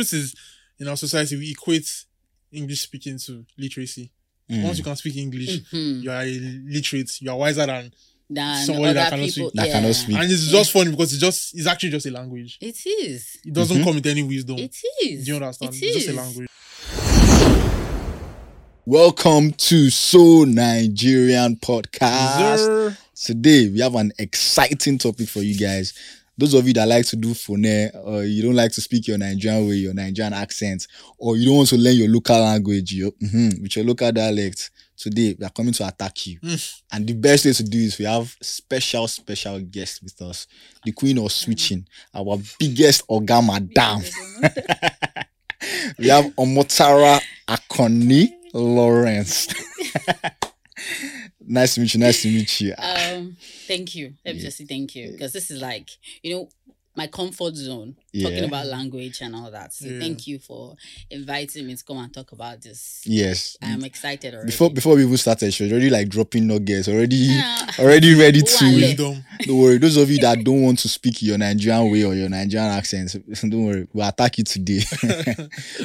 the truth is, in our society, we equate English speaking to literacy. Mm. Once you can speak English, Mhm. you are literate. You are wiser than, Than Somebody that other cannot people. speak- that yeah. cannot speak. and it's just funny because it's just it's actually just a language. It is. It doesn't Mhm. come with any wisdom. It is. Do you understand? It It's just a language. Welcome to So Nigerian Podcast. Zer- Today we have an exciting topic for you guys. Those of you that like to do phone, or you don't like to speak your Nigerian way, your Nigerian accent, or you don't want to learn your local language, your, mhm, with your local dialect. Today we are coming to attack you, Mm. and the best way to do is we have special, special guest with us, the Queen of Switching, our biggest Oga Madam. we have Omotara Akoni Lawrence. nice to meet you. Nice to meet you. Um, thank you. Let me Yeah. just say thank you because this is like you know my comfort zone Yeah. talking about language and all that. So Yeah. thank you for inviting me to come and talk about this. yes. I'm excited already. Before before we even started, she was already like dropping nuggets, already Yeah. already ready to. Wisdom. Don't worry. Those of you that don't want to speak your Nigerian way or your Nigerian accent, don't worry. We'll attack you today.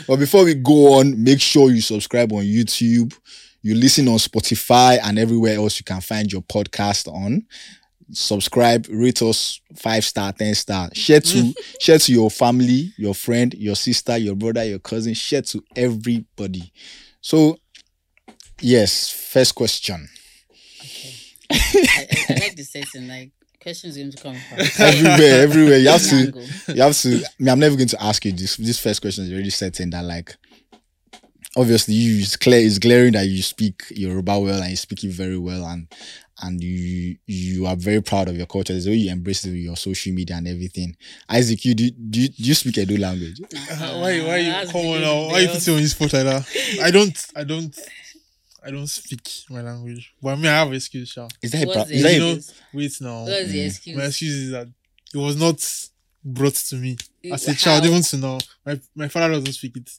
but before we go on, make sure you subscribe on YouTube. You listen on Spotify and everywhere else you can find your podcast on. Subscribe, rate us five star, ten star. Share to mm. share to your family, your friend, your sister, your brother, your cousin. Share to everybody. So, yes, first question. Okay. I, I, like the setting. Like questions going to come from everywhere, everywhere. You have to you have to. I mean, I'm never going to ask you this. This first question is already certain that like, obviously, you it's clear. It's glaring that you speak Yoruba well and you speak it very well, and and you you are very proud of your culture. There's the way you embrace it with your social media and everything. Isaac, you do do you, do you speak Edo language? Uh, why why you That's come on big now? Why you deal. putting on his spot like that? I don't I don't I don't speak my language. But I mean I have an excuse, sha. Is that a What's pra- is that you know- Wait now. What's the Mm. excuse? My excuse is that it was not brought to me as a How? child, even to now. My my father doesn't speak it.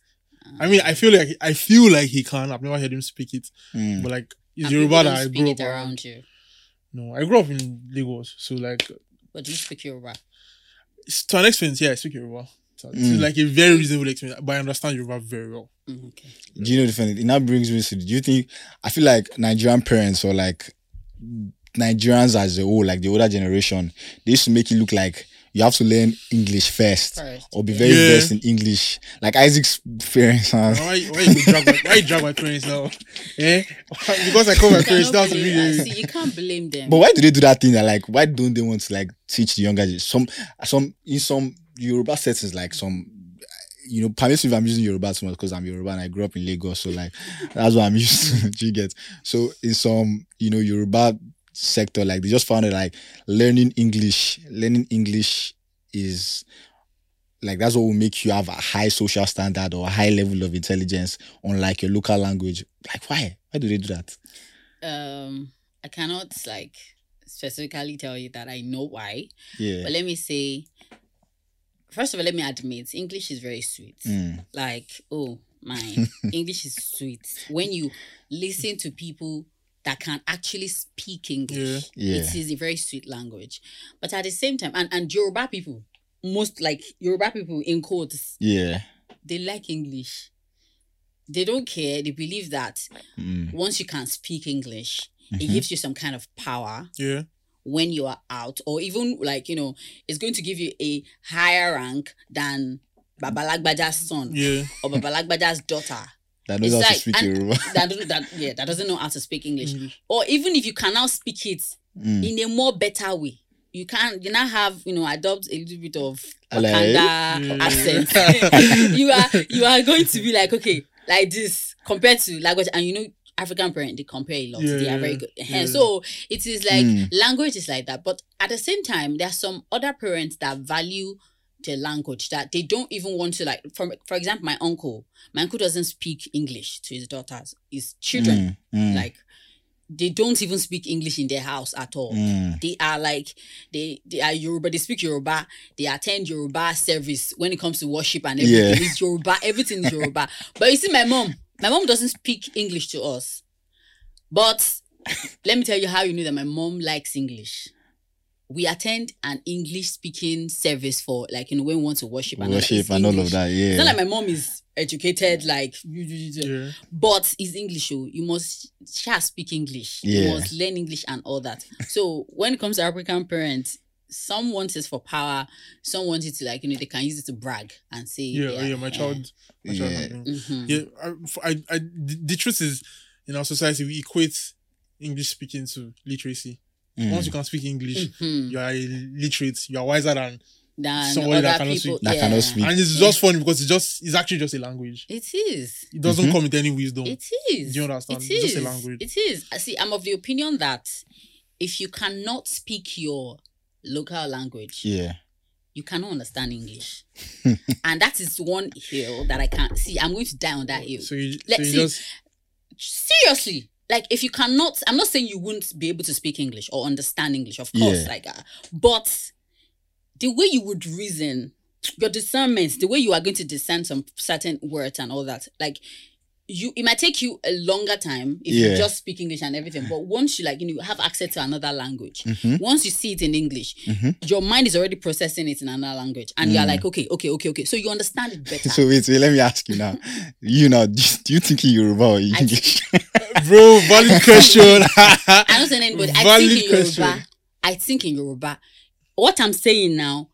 I mean, I feel like I feel like he can. I've never heard him speak it, Mm. but like it's And Yoruba that I grew up around. around you. No, I grew up in Lagos, so like But do you speak Yoruba? it's- to an extent, yeah, I speak Yoruba. So Mm. It's like a very reasonable extent, but I understand Yoruba very well. Mm, okay. Do you know the funny? It now brings me to. Do you think? I feel like Nigerian parents or like Nigerians as a whole, like the older generation, they used to make it look like you have to learn English first First. or be very Yeah. versed in English. Like Isaac's parents, huh? Why, why you drag my, why you drag my parents now? Eh? because I call my You parents, cannot that's blame- really uh, see, you can't blame them. But why do they do that thing? That like, why don't they want to like teach the younger? gen- Some, some in some Yoruba settings, like some. You know, permit me if I'm using Yoruba too much because I'm Yoruba and I grew up in Lagos, so like that's what I'm used to. You get? So in some, you know, Yoruba sector, like they just found it like learning English, learning English is like that's what will make you have a high social standard or a high level of intelligence, on like your local language. Like why? Why do they do that? um, I cannot like specifically tell you that I know why. Yeah. But let me say, first of all, let me admit, English is very sweet. Mm. Like, oh my, English is sweet. When you listen to people that can actually speak English, Yeah. it is a very sweet language. But at the same time, and, and Yoruba people, most like Yoruba people in quotes, Yeah. they like English. They don't care. They believe that Mm. once you can speak English, it Mhm. gives you some kind of power Yeah. when you are out, or even like, you know, it's going to give you a higher rank than Babalagbaja's son Yeah. or Babalagbaja's daughter. That knows It's how like- to speak and- Yoruba. That, that yeah, that doesn't know how to speak English. English. Or even if you can now speak it Mm. in a more better way. You can you now have, you know, adopt a little bit of Hello. Wakanda Yeah. accent. you are you are going to be like, okay, like this compared to language and you know African parents they compare a lot. they are very good. yeah. So it is like Mm. language is like that. But at the same time, there are some other parents that value the language that they don't even want to like for for example, my uncle. My uncle doesn't speak English to his daughters, his children. Mm, mm, Like they don't even speak English in their house at all. mm. They are like they they are Yoruba. They speak Yoruba. They attend Yoruba service when it comes to worship and everything. Yeah. It's Yoruba. Everything is Yoruba. but you see, my mom, my mom doesn't speak English to us. But let me tell you how you know that my mom likes English. We attend an English speaking service for like you know when we want to worship and all Worship it's and all of English. that. It's Yeah. not like my mom is educated, like, Yeah. but it's English. Oh, you must just speak English. Yeah. You must learn English and all that. So when it comes to African parents, some want it for power, some want it to like you know they can use it to brag and say, Yeah, oh, yeah, my child. My child Yeah. having- mhm. Yeah, I, f- I, I- the, the truth is, in our society, we equate English speaking to literacy. Mm. Once you can speak English, Mhm. you are literate. You are wiser than, Than Somebody that other cannot people. speak- That yeah. cannot speak. and it's just funny because it's just, it's actually just a language. It is. It doesn't Mhm. come with any wisdom. It is. Do you understand? It It's just a language. It is. I See, I'm of the opinion that if you cannot speak your local language, Yeah. you cannot understand English. and that is one hill that I can't see. I'm going to die on that hill. So you, Let's you see. just, Seriously. Like if you cannot, I'm not saying you wouldn't be able to speak English or understand English, of course, Yeah. like, uh, but the way you would reason, your discernment, the way you are going to discern some certain words and all that, like you, it might take you a longer time if you just speak English and everything. But once you like, you know, you have access to another language, Mhm. once you see it in English, Mhm. your mind is already processing it in another language, and you're Mm. like, okay, okay, okay, okay, so you understand it better. So wait, wait, let me ask you now. You know, do you, think in Yoruba or English? Bro, valid question. I don't say anybody. I Valid think in question. Yoruba. I think in Yoruba. What I'm saying now,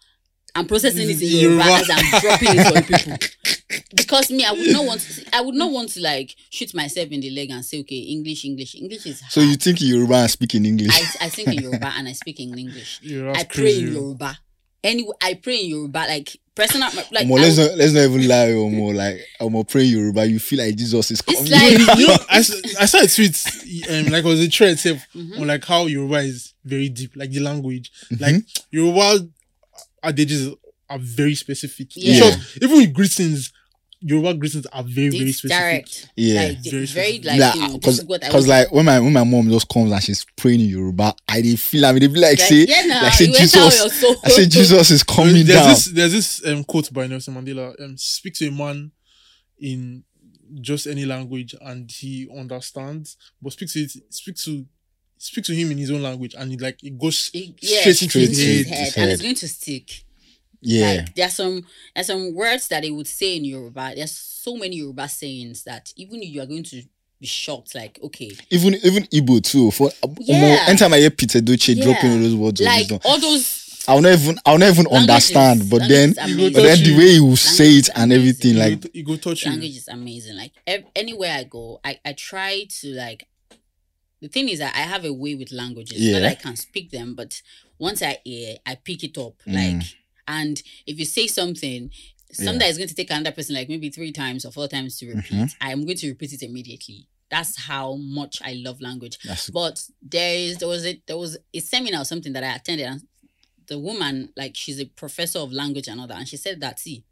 I'm processing it in Yoruba. Yoruba, as I'm dropping it for the people. Because me, I would not want. To, I would not want to like shoot myself in the leg and say, okay, English, English, English is. Hard. so you think in Yoruba and speak in English? I, I think in Yoruba and I speak in English. Yeah, I pray crazy. in Yoruba. Anyway, I pray in Yoruba. Like personal, like Omo, I let's would- not let's not even lie, Omo. Like Omo pray Yoruba, you feel like Jesus is coming. like- you know, I, s- I saw a tweet, um, like it was a thread itself, Mhm. on like how Yoruba is very deep, like the language. Mm-hmm. Like Yoruba adages are very specific. In Yeah. short, even with greetings, Yoruba greetings are very, very it's specific. direct. Yeah. like, Very very, very like Like, you know, this cause, is what I cause like when my when my mom just comes and she's praying in Yoruba, I dey feel I mean they be like Like, say yeah, nah, like say Jesus. I say Jesus is coming there's down. this there's this um, quote by Nelson Mandela. Um, speak to a man in just any language and he understands, but speak to it, speak to speak to him in his own language and it like it goes It- yeah, straight into straight his into his head. head, and it's going to stick. Yeah. Like there's some there's some words that they would say in Yoruba. There's so many Yoruba sayings that even you are going to be shocked. Like okay, even even Igbo too. For Yeah. Omo, anytime I hear Peter Doce Yeah. dropping all those words like all those I'll not even I'll not even understand. But then but then touch the you. way you say it and everything, like go, you go touch you. language is amazing. Like ev- anywhere I go, I I try to like. The thing is that I have a way with languages. Not Yeah. that I can speak them, but once I hear, I pick it up. Mm. Like, and if you say something, something that is going to take another person like maybe three times or four times to repeat, Mhm. I'm going to repeat it immediately. That's how much I love language. that's But there is there was a there was a seminar or something that I attended, and the woman like she's a professor of language and all that, and she said that see,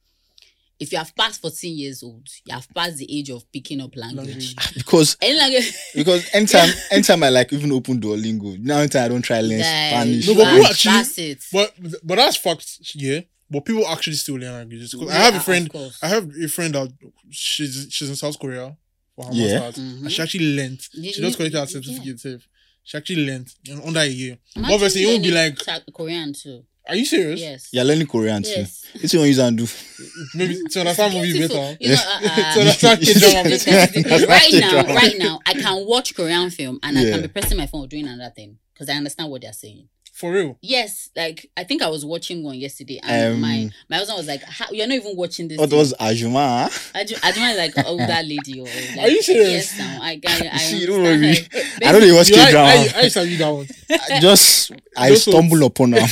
if you have passed 14 years old, you have passed the age of picking up language. Language. because Any language. because anytime anytime I like even open Duolingo, now anytime I don't try learn Spanish. No, but people actually- that's it. But but that's fact, yeah. But people actually still learn languages. 'Cause I have a friend. I have a friend that she's she's in South Korea for her Yeah. masters, Mhm. and she actually learned. You- She just you- collected her yeah. certificate. itself. She actually learned in under a year. Imagine Obviously, you won't be like, South Korean too. "Are you serious?" Yes. You're learning Korean too. Yes. It's what you can do. Maybe to understand movies Beautiful. better. You know, uh, uh, To understand K-drama better. this- this- right now, K-drama. right now, I can watch Korean film and I can be pressing my phone or doing another thing because I understand what they're saying. For real. Yes, like I think I was watching one yesterday, and Um, my my husband was like, How, "You're not even watching this." What thing." was Ajuma? Aju- Ajuma is like an older lady, or like, Are you serious? Yes, now I I, I See, don't worry. her. I know they watch You, K I, I, drama. I used to read that one. I just I Those stumble upon her.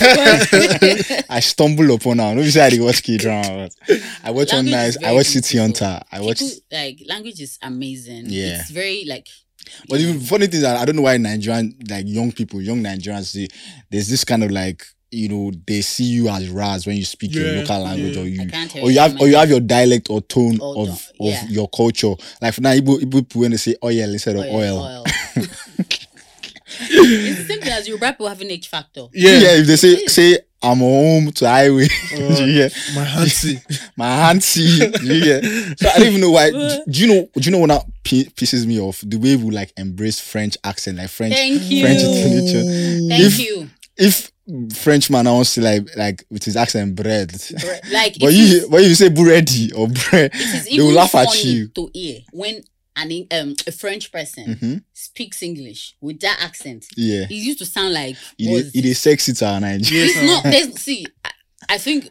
I stumble upon her. Nobody say I watch K drama. I watch on nice. I watch City. Hunter. I watch. People, like language is amazing. Yeah. it's very like. But the funny thing is that I don't know why Nigerian like young people, young Nigerians say there's this kind of like you know they see you as Raz when you speak your local language yeah. or you can't or you have or you have your dialect or tone Or of of yeah. your culture. Like for now, Igbo, Igbo people when they say oil instead of oil. oil. it's the same thing as Yoruba people having H factor. Yeah. Yeah, if they say say I'm home to highway, Uh, do you hear? My auntie. my auntie. do you hear? So I don't even know why. Do you know? Do you know what that pi- pisses me off? The way we like embrace French accent, like French. Thank you. French literature. Thank If- you. If Frenchman I want to like like with his accent bread. Bre- Like But you but you say bready or bread, it is they will even laugh at you. to hear when an um a French person Mhm. speaks English with that accent. Yeah. It used to sound like it is, it is sexy to our Nigeria. Yes, it's not there's see I, I think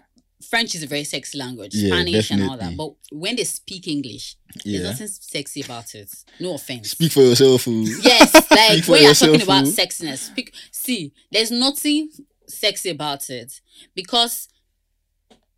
French is a very sexy language, Yeah, Spanish and all that. But when they speak English, there's nothing sexy about it. No offense. Speak for yourself. oh. yes, like for when you're talking yourself, about sexiness, speak. See, there's nothing sexy about it because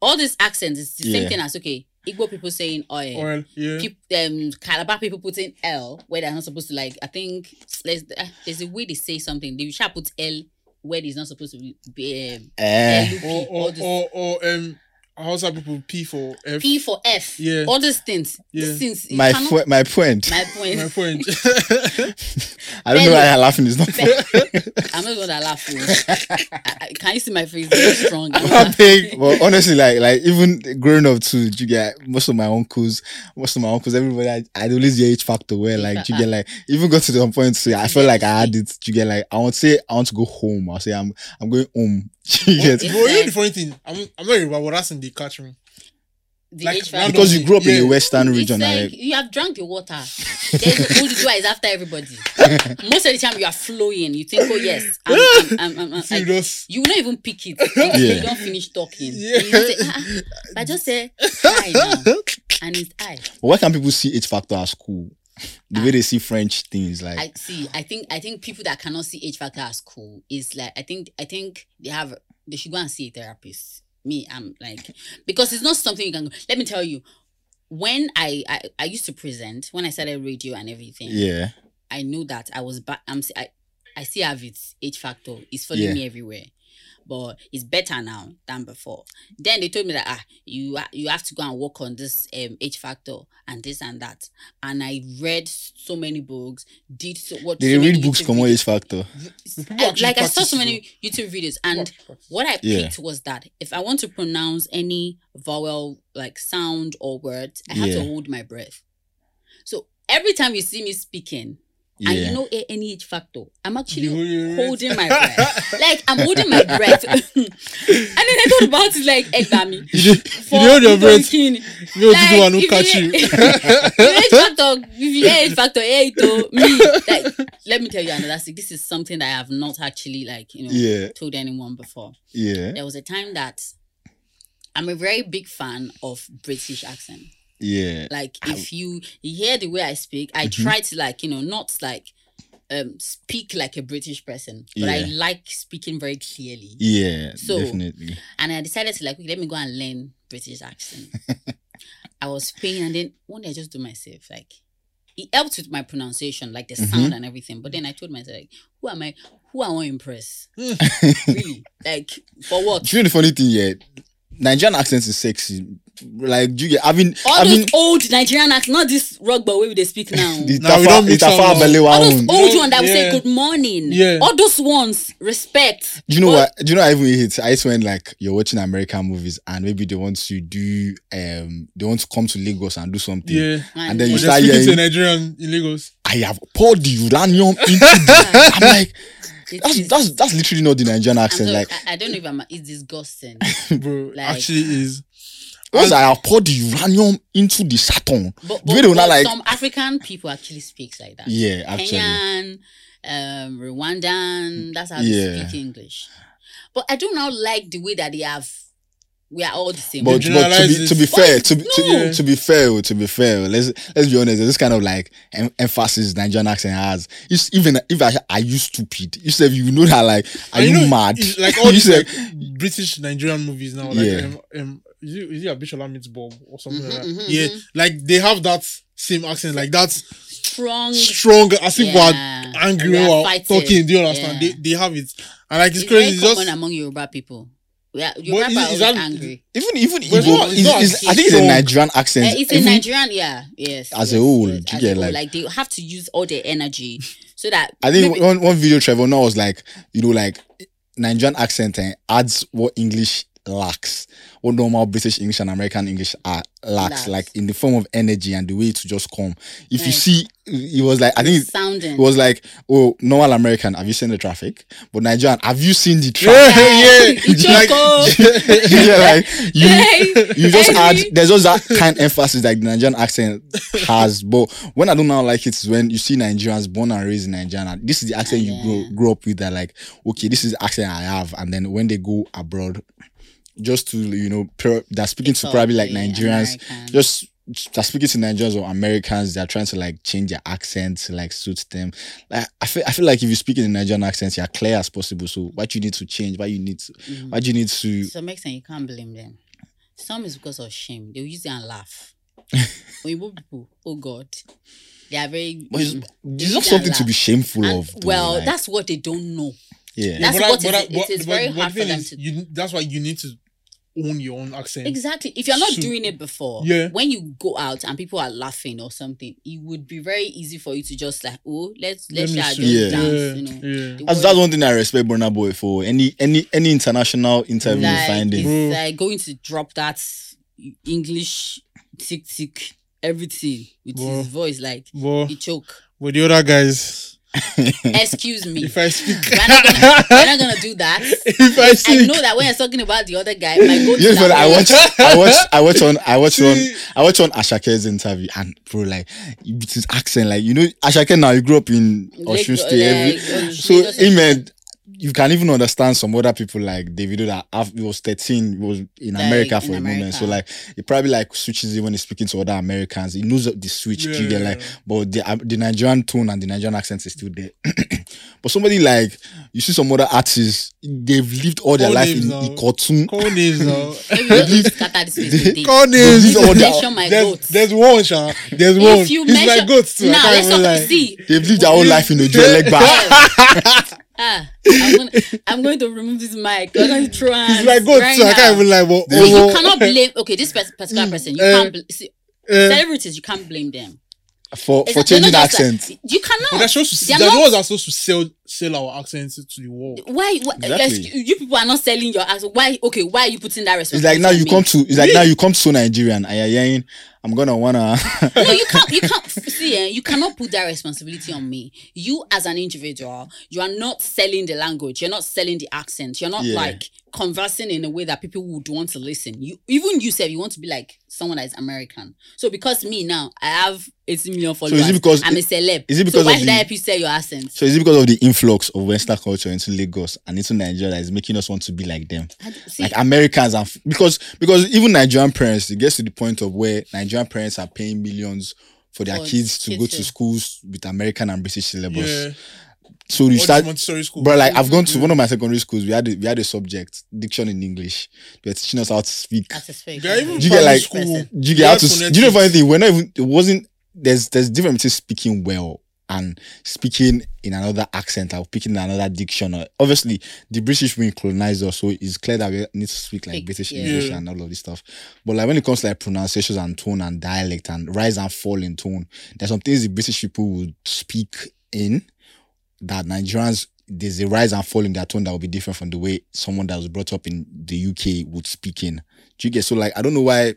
all these accents is the same thing as okay, Igbo people saying oil. Oil, yeah. Peop- um, Calabar people putting L where they're not supposed to like. I think there's uh, there's a way they say something. They should put L where it's not supposed to be. be um, Eh. LUP, Or all or, this- or or um Hausa people P for F. P for F. Yeah. All these things. Yeah. These things. My cannot- fo- my point. my point. My point. I don't know why I'm laughing. It's not funny. I'm not gonna laugh. oh. I, I, can you see my face? Very strong. I'm I'm not- big. Well, honestly, like like even growing up too, you get most of my uncles, most of my uncles, everybody. I, I'd always hear H factor where like you get like even got to the point to say I felt like I had it. You get like I want to say I want to go home. I'll say I'm I'm going home. You get It's Bro, you know the funny thing? I'm I'm not Yoruba, but that's in the catch me. the Like, H factor. random- because you grew up in Yeah. a western It's region. like like, you have drunk the water. Then Oduduwa is after everybody. Most of the time you are flowing. You think, oh yes, I'm, I'm, I'm, I'm, I'm, See, like, those you will not even pick it. until Yeah. You don't finish talking. Yeah. You say, ah, ah. but just say hi now, and it's I. why can't people see H factor as cool? The way they see French things, like I see. I think. I think people that cannot see H factor as cool is like. I think. I think they have. They should go and see a therapist. Me, I'm like because it's not something you can. go. Let me tell you. When I, I I used to present when I started radio and everything. yeah, I knew that I was back. I'm. I, I still have it. H factor is following Yeah. me everywhere, but it's better now than before. Then they told me that ah, you you have to go and work on this um H factor and this and that. And I read so many books. Did so what? they so many read books YouTube from videos. H factor. I- like I saw so many YouTube videos, and what I Yeah. picked was that if I want to pronounce any vowel like sound or word, I have Yeah. to hold my breath. So every time you see me speaking, and you know any H factor, I'm actually You hold your breath. holding my breath. like I'm holding my breath. and then I thought about it like Egbami. You you hold your breath. King. No Like, do one if catch you- you. H factor, if you hear H factor, it to me. Like, let me tell you another thing. This is something that I have not actually like, you know, yeah, told anyone before. yeah, There was a time that I'm a very big fan of British accent. Yeah. Like if you, you hear the way I speak, I Mm-hmm. try to like, you know, not like um speak like a British person, but I like speaking very clearly. Yeah, So- definitely. And I decided to like, let me go and learn British accent. I was paying and then one day I just do myself like it helped with my pronunciation, like the Mm-hmm. sound and everything. But then I told myself, like, who am I? Who I want to impress? really? Like for what? Do you know the funny thing? Yeah, Nigerian accent is sexy. Like, do you get? I mean, All I those mean, old Nigerian accents, not this rock, rugby way they speak now. the Nah, we Tafa, don't the mix am Tafa now. Balewa All those old No, ones that will say yeah. good morning. Yeah. All those ones, respect. Do you know what? Do you know I even hate? I hate when like you're watching American movies and maybe they want to do um they want to come to Lagos and do something. Yeah. And then you But start they're speaking to a hearing, Nigerian in Lagos. I have poured the uranium into the. I'm like, It that's is- that's that's literally not the Nigerian accent. Like, I, I don't know if I'm. It's disgusting. Bro, Like- actually is. once I have poured the uranium into the Saturn, But, the way but, they will not but like, some African people actually speaks like that. yeah, actually, Kenyan, um, Rwandan. That's how Yeah. they speak English. But I do not like the way that they have. We are all the same. But, but to be to be fair, to be to, No. to be fair, oh, to be fair, oh, let's let's be honest. This kind of like em- emphasis Nigerian accent has. It's, even if I are you stupid, you said you know that like are And you, know, mad? Like all You these said- like British Nigerian movies now. Like Yeah. um, um is it, is it Abishola meets Bob or something like that? Mhm, mhm, yeah. mhm. Like they have that same accent, like that strong. strong as if Yeah. we're angry We are when we're talking. Do you understand? Yeah. They they have it. And like it's, It's crazy. very It's common just among Yoruba people. We are, Yoruba is- are is that- angry. even even But it's Igbo, not- it's is, not is, I think it's a. Nigerian accent. Uh, it's a Nigerian, yeah, yes. As a whole, yes, do you as a whole. like- like they have to use all their energy so that I think maybe- one, one video Trevor Noah was like, you know, like Nigerian accent eh, adds what English lacks, what normal British English and American English are lacks, Lacks. like in the form of energy and the way to just come. If you see, it was like I think it Sounding. was like, oh, normal American, have you seen the traffic? But Nigerian, have you seen the Yeah, traffic? It's Like- Choco. yeah, like you, Hey, you just add there's just that kind of emphasis like the Nigerian accent has. But when I don't now like it is when you see Nigerians born and raised in Nigeria. This is the accent you oh, grow grow up with. That like, okay, this is the accent I have, and then when they go abroad, just to you know, per, they're speaking It's to probably like Nigerians, American. just. They're speaking to Nigerians or Americans. They're trying to like change their accent to like suit them. Like I feel, I feel like if you speak in a Nigerian accent, you're clear as possible. So why do you need to change? Why you need to? Mhm. Why do you need to? To some extent, you can't blame them. Some is because of shame. They'll use it and laugh. Oyibo people, oh God, they are very. But it's, mm, it's not something to be shameful And, of. though, well, like, that's what they don't know. yeah. That's But what but it is- but it is very but hard for them is, to- You, that's why you need to own your own accent. Exactly. If you're not So- doing it before, Yeah. when you go out and people are laughing or something, it would be very easy for you to just like, oh, let's Let let's me just. Yeah. dance, yeah, you know. yeah. That's, that's one thing I respect Burna Boy for. Any any any international interview you like, find it's him. Bro. like going to drop that English tick tick everything with Bro. his voice like But, he choke. With the other guys, Excuse me. if I speak, we're, not gonna, we're not gonna do that. if I I know that when you're talking about the other guy, my go to Yes, but I watch, I watch, I watch on, I watch on, I watch on Ashake's interview, and bro, like with his accent, like you know, Ashake now you grew up in Osun State, every, like, so he meant you can even understand some other people like Davido that af- he was 13 he was in Like, America for in a moment. So like he probably like switches it when he's speaking to other Americans. He knows the switch, do you get like Yeah. but the uh, the Nigerian tone and the Nigerian accent is still there. but somebody like you see some other artists, they've lived all their Call life in now. Ikotun. call names now. Maybe just scatter this place with it. Call names. These are their- Mention my There's, there's one, Sha. There's If one. you He's my mention- goat too. I Now can't let's even See, They've lived their whole life in Ojuelegba. ah, I'm gonna, I'm going to remove this mic. I'm going to throw He's hands my goat right too. I can't even lie. But They- See, oh, you cannot blame. Okay, this particular person, you uh, can't. Bl- see, uh, celebrities, you can't blame them. for It's for not- changing not just like- you cannot. they're supposed to. They're They're the not- ones are supposed to sell sell our accents to the world. why, why Exactly. excuse- you people are not selling your ass why okay why are you putting that It's responsibility like now you me? come to it's like now you come to Nigerian and you're hearing I'm gonna wanna no you can't you can't see eh, you cannot put that responsibility on me you as an individual you are not selling the language you're not selling the accent you're not Yeah. like conversing in a way that people would want to listen you even you said you want to be like someone that is american so because me now i have 80 million followers So is it because- i'm a celeb is it because so why of should the- i help you sell your accent So is it because of the influx of Western culture into Lagos and into Nigeria is making us want to be like them? See, Like Americans and because because even Nigerian parents, it gets to the point of where Nigerian parents are paying millions for their For kids to kids go to- to schools with American and British syllabus. Yeah. So you start this Montessori school. But like I've gone to one of my secondary schools. We had a, we had a subject diction in English. They were teaching us how to speak. that's a fake They're even Do you get, like- school. Do you get how to? Do you know phonetics. funny thing? We're not even. It wasn't. There's there's difference between speaking well and speaking in another accent or speaking in another diction. Obviously, the British will colonize us, so it's clear that we need to speak like British yeah. English and all of this stuff. But like when it comes to like pronunciations and tone and dialect and rise and fall in tone, there's some things the British people would speak in that Nigerians there's a rise and fall in their tone that will be different from the way someone that was brought up in the UK would speak in. Do you get so like I don't know why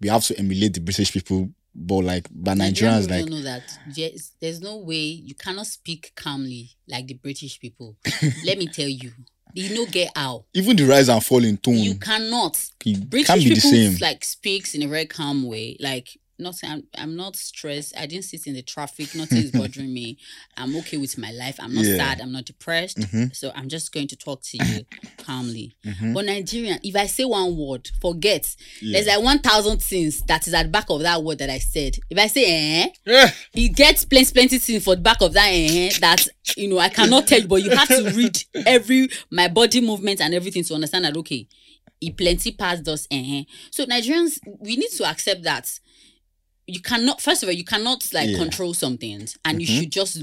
we have to emulate the British people, but like but Nigerians Nigerians like know that yes, there's no way you cannot speak calmly like the British people. Let me tell you, you know get out. even the rise and fall in tone You cannot. it British can't be the people same. like speaks in a very calm way. Like not I'm, I'm not stressed. I didn't sit in the traffic. Nothing is bothering me. I'm okay with my life. I'm not Yeah. sad. I'm not depressed. Mhm. So I'm just going to talk to you calmly. Mhm. But Nigerian, if I say one word, forget. Yeah. There's like one thousand things that is at the back of that word that I said. If I say eh, Yeah. it gets plenty plenty things for the back of that eh, that you know I cannot tell you, but you have to read every my body movement and everything to understand that okay, it plenty past us eh. So Nigerians, we need to accept that you cannot. First of all, you cannot like Yeah. control some things, and you Mhm. should just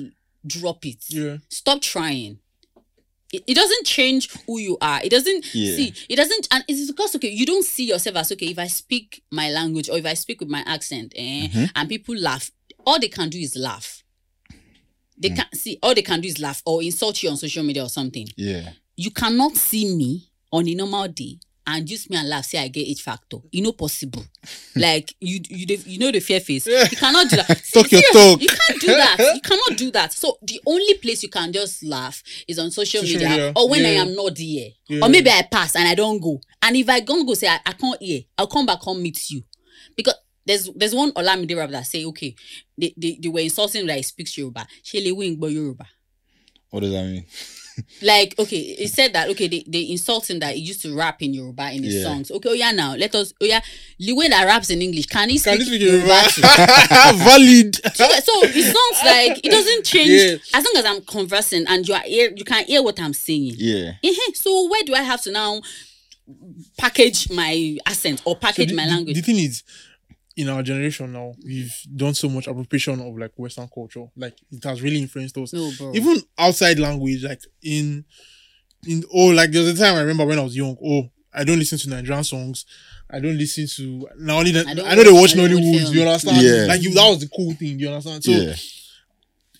drop it. Yeah. Stop trying. It, it doesn't change who you are. It doesn't Yeah. see. It doesn't, and it's because okay, you don't see yourself as okay. If I speak my language or if I speak with my accent, eh, Mhm. and people laugh, all they can do is laugh. They Mm. can't see. All they can do is laugh or insult you on social media or something. yeah. You cannot see me on a normal day and use me and laugh say I get H factor. You know possible. like you you dey- you know the fear face. You cannot do that. Talk your talk. You can't do that. You cannot do that. So the only place you can just laugh is on social, Social media, media, or when I am not there. Yeah. Or maybe I pass and I don't go. And if I don't go say I, I can't hear, I'll come back come meet you. Because there's there's one Olamide rap that say, okay, they, they, they were insulting that he speaks Yoruba. Shele Yoruba. What does that mean? Like, okay, he said that, okay, they, they insulting that he used to rap in Yoruba in his Yeah. songs. Okay, oh yeah, now, let us, oh yeah, the way that raps in English, can he speak, Can you speak Yoruba? Yoruba? Valid. so, so his songs, like, it doesn't change as long as I'm conversing and you are hear, you can hear what I'm saying. Yeah. So where do I have to now package my accent or So package the, my the- language? The thing is, in our generation now, we've done so much appropriation of like Western culture. Like it has really influenced us. no, bro. Even outside language, like in in oh, like there was a time I remember when I was young. Oh, I don't listen to Nigerian songs. I don't listen to now only that I I, know they watch watch Nollywood Nollywood. You understand? Yeah. Like you, that was the cool thing. You understand? So, yeah.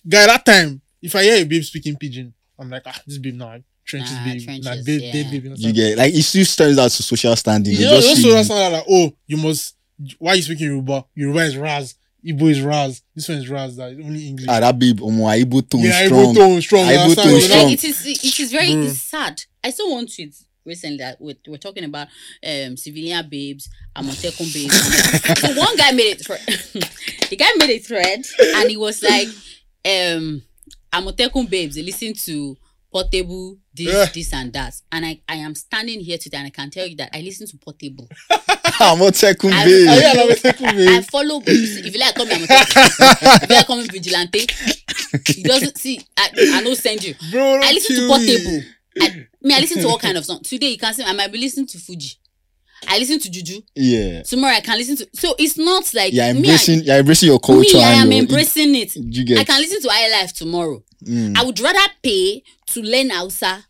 guy, that time, if I hear a babe speaking pidgin, I'm like, ah, this babe now trenches Nah, babe, trenches, nah, babe, yeah. babe, babe. You You understand? get like it still turns out to social standing. You know, just also see you- understand that, like, oh, you must. Why are you speaking Yoruba? Yoruba is Raz. Igbo is Raz. This one is Raz. That is only English. Ah, that babe, Omo, Aibo tone yeah, strong. Igbo tone strong. Igbo tone strong. like it is it is very it's sad. I saw one tweet recently that we're, we're talking about um civilian babes, Amotekun babes. so one guy made it thread. the guy made a thread and he was like, um Amotekun babes, they listen to portable this, Yeah. this and that. And I, I am standing here today and I can tell you that I listen to portable. I'm not taking I- babe. Yeah, like, Amotekun babe. I follow if you like call me Amotekun. if you like call me vigilante, he doesn't see I, I don't send you. Bro, don't I listen to Portable. me. I, me, I listen to all kind of songs. Today, you can see I might be listening to Fuji. I listen to Juju. Yeah. Tomorrow, I can listen to. So it's not like You're me. embracing, you're embracing your I, culture. me, I am your- embracing it. You get. I can listen to High Life tomorrow. Mm. I would rather pay to learn Hausa,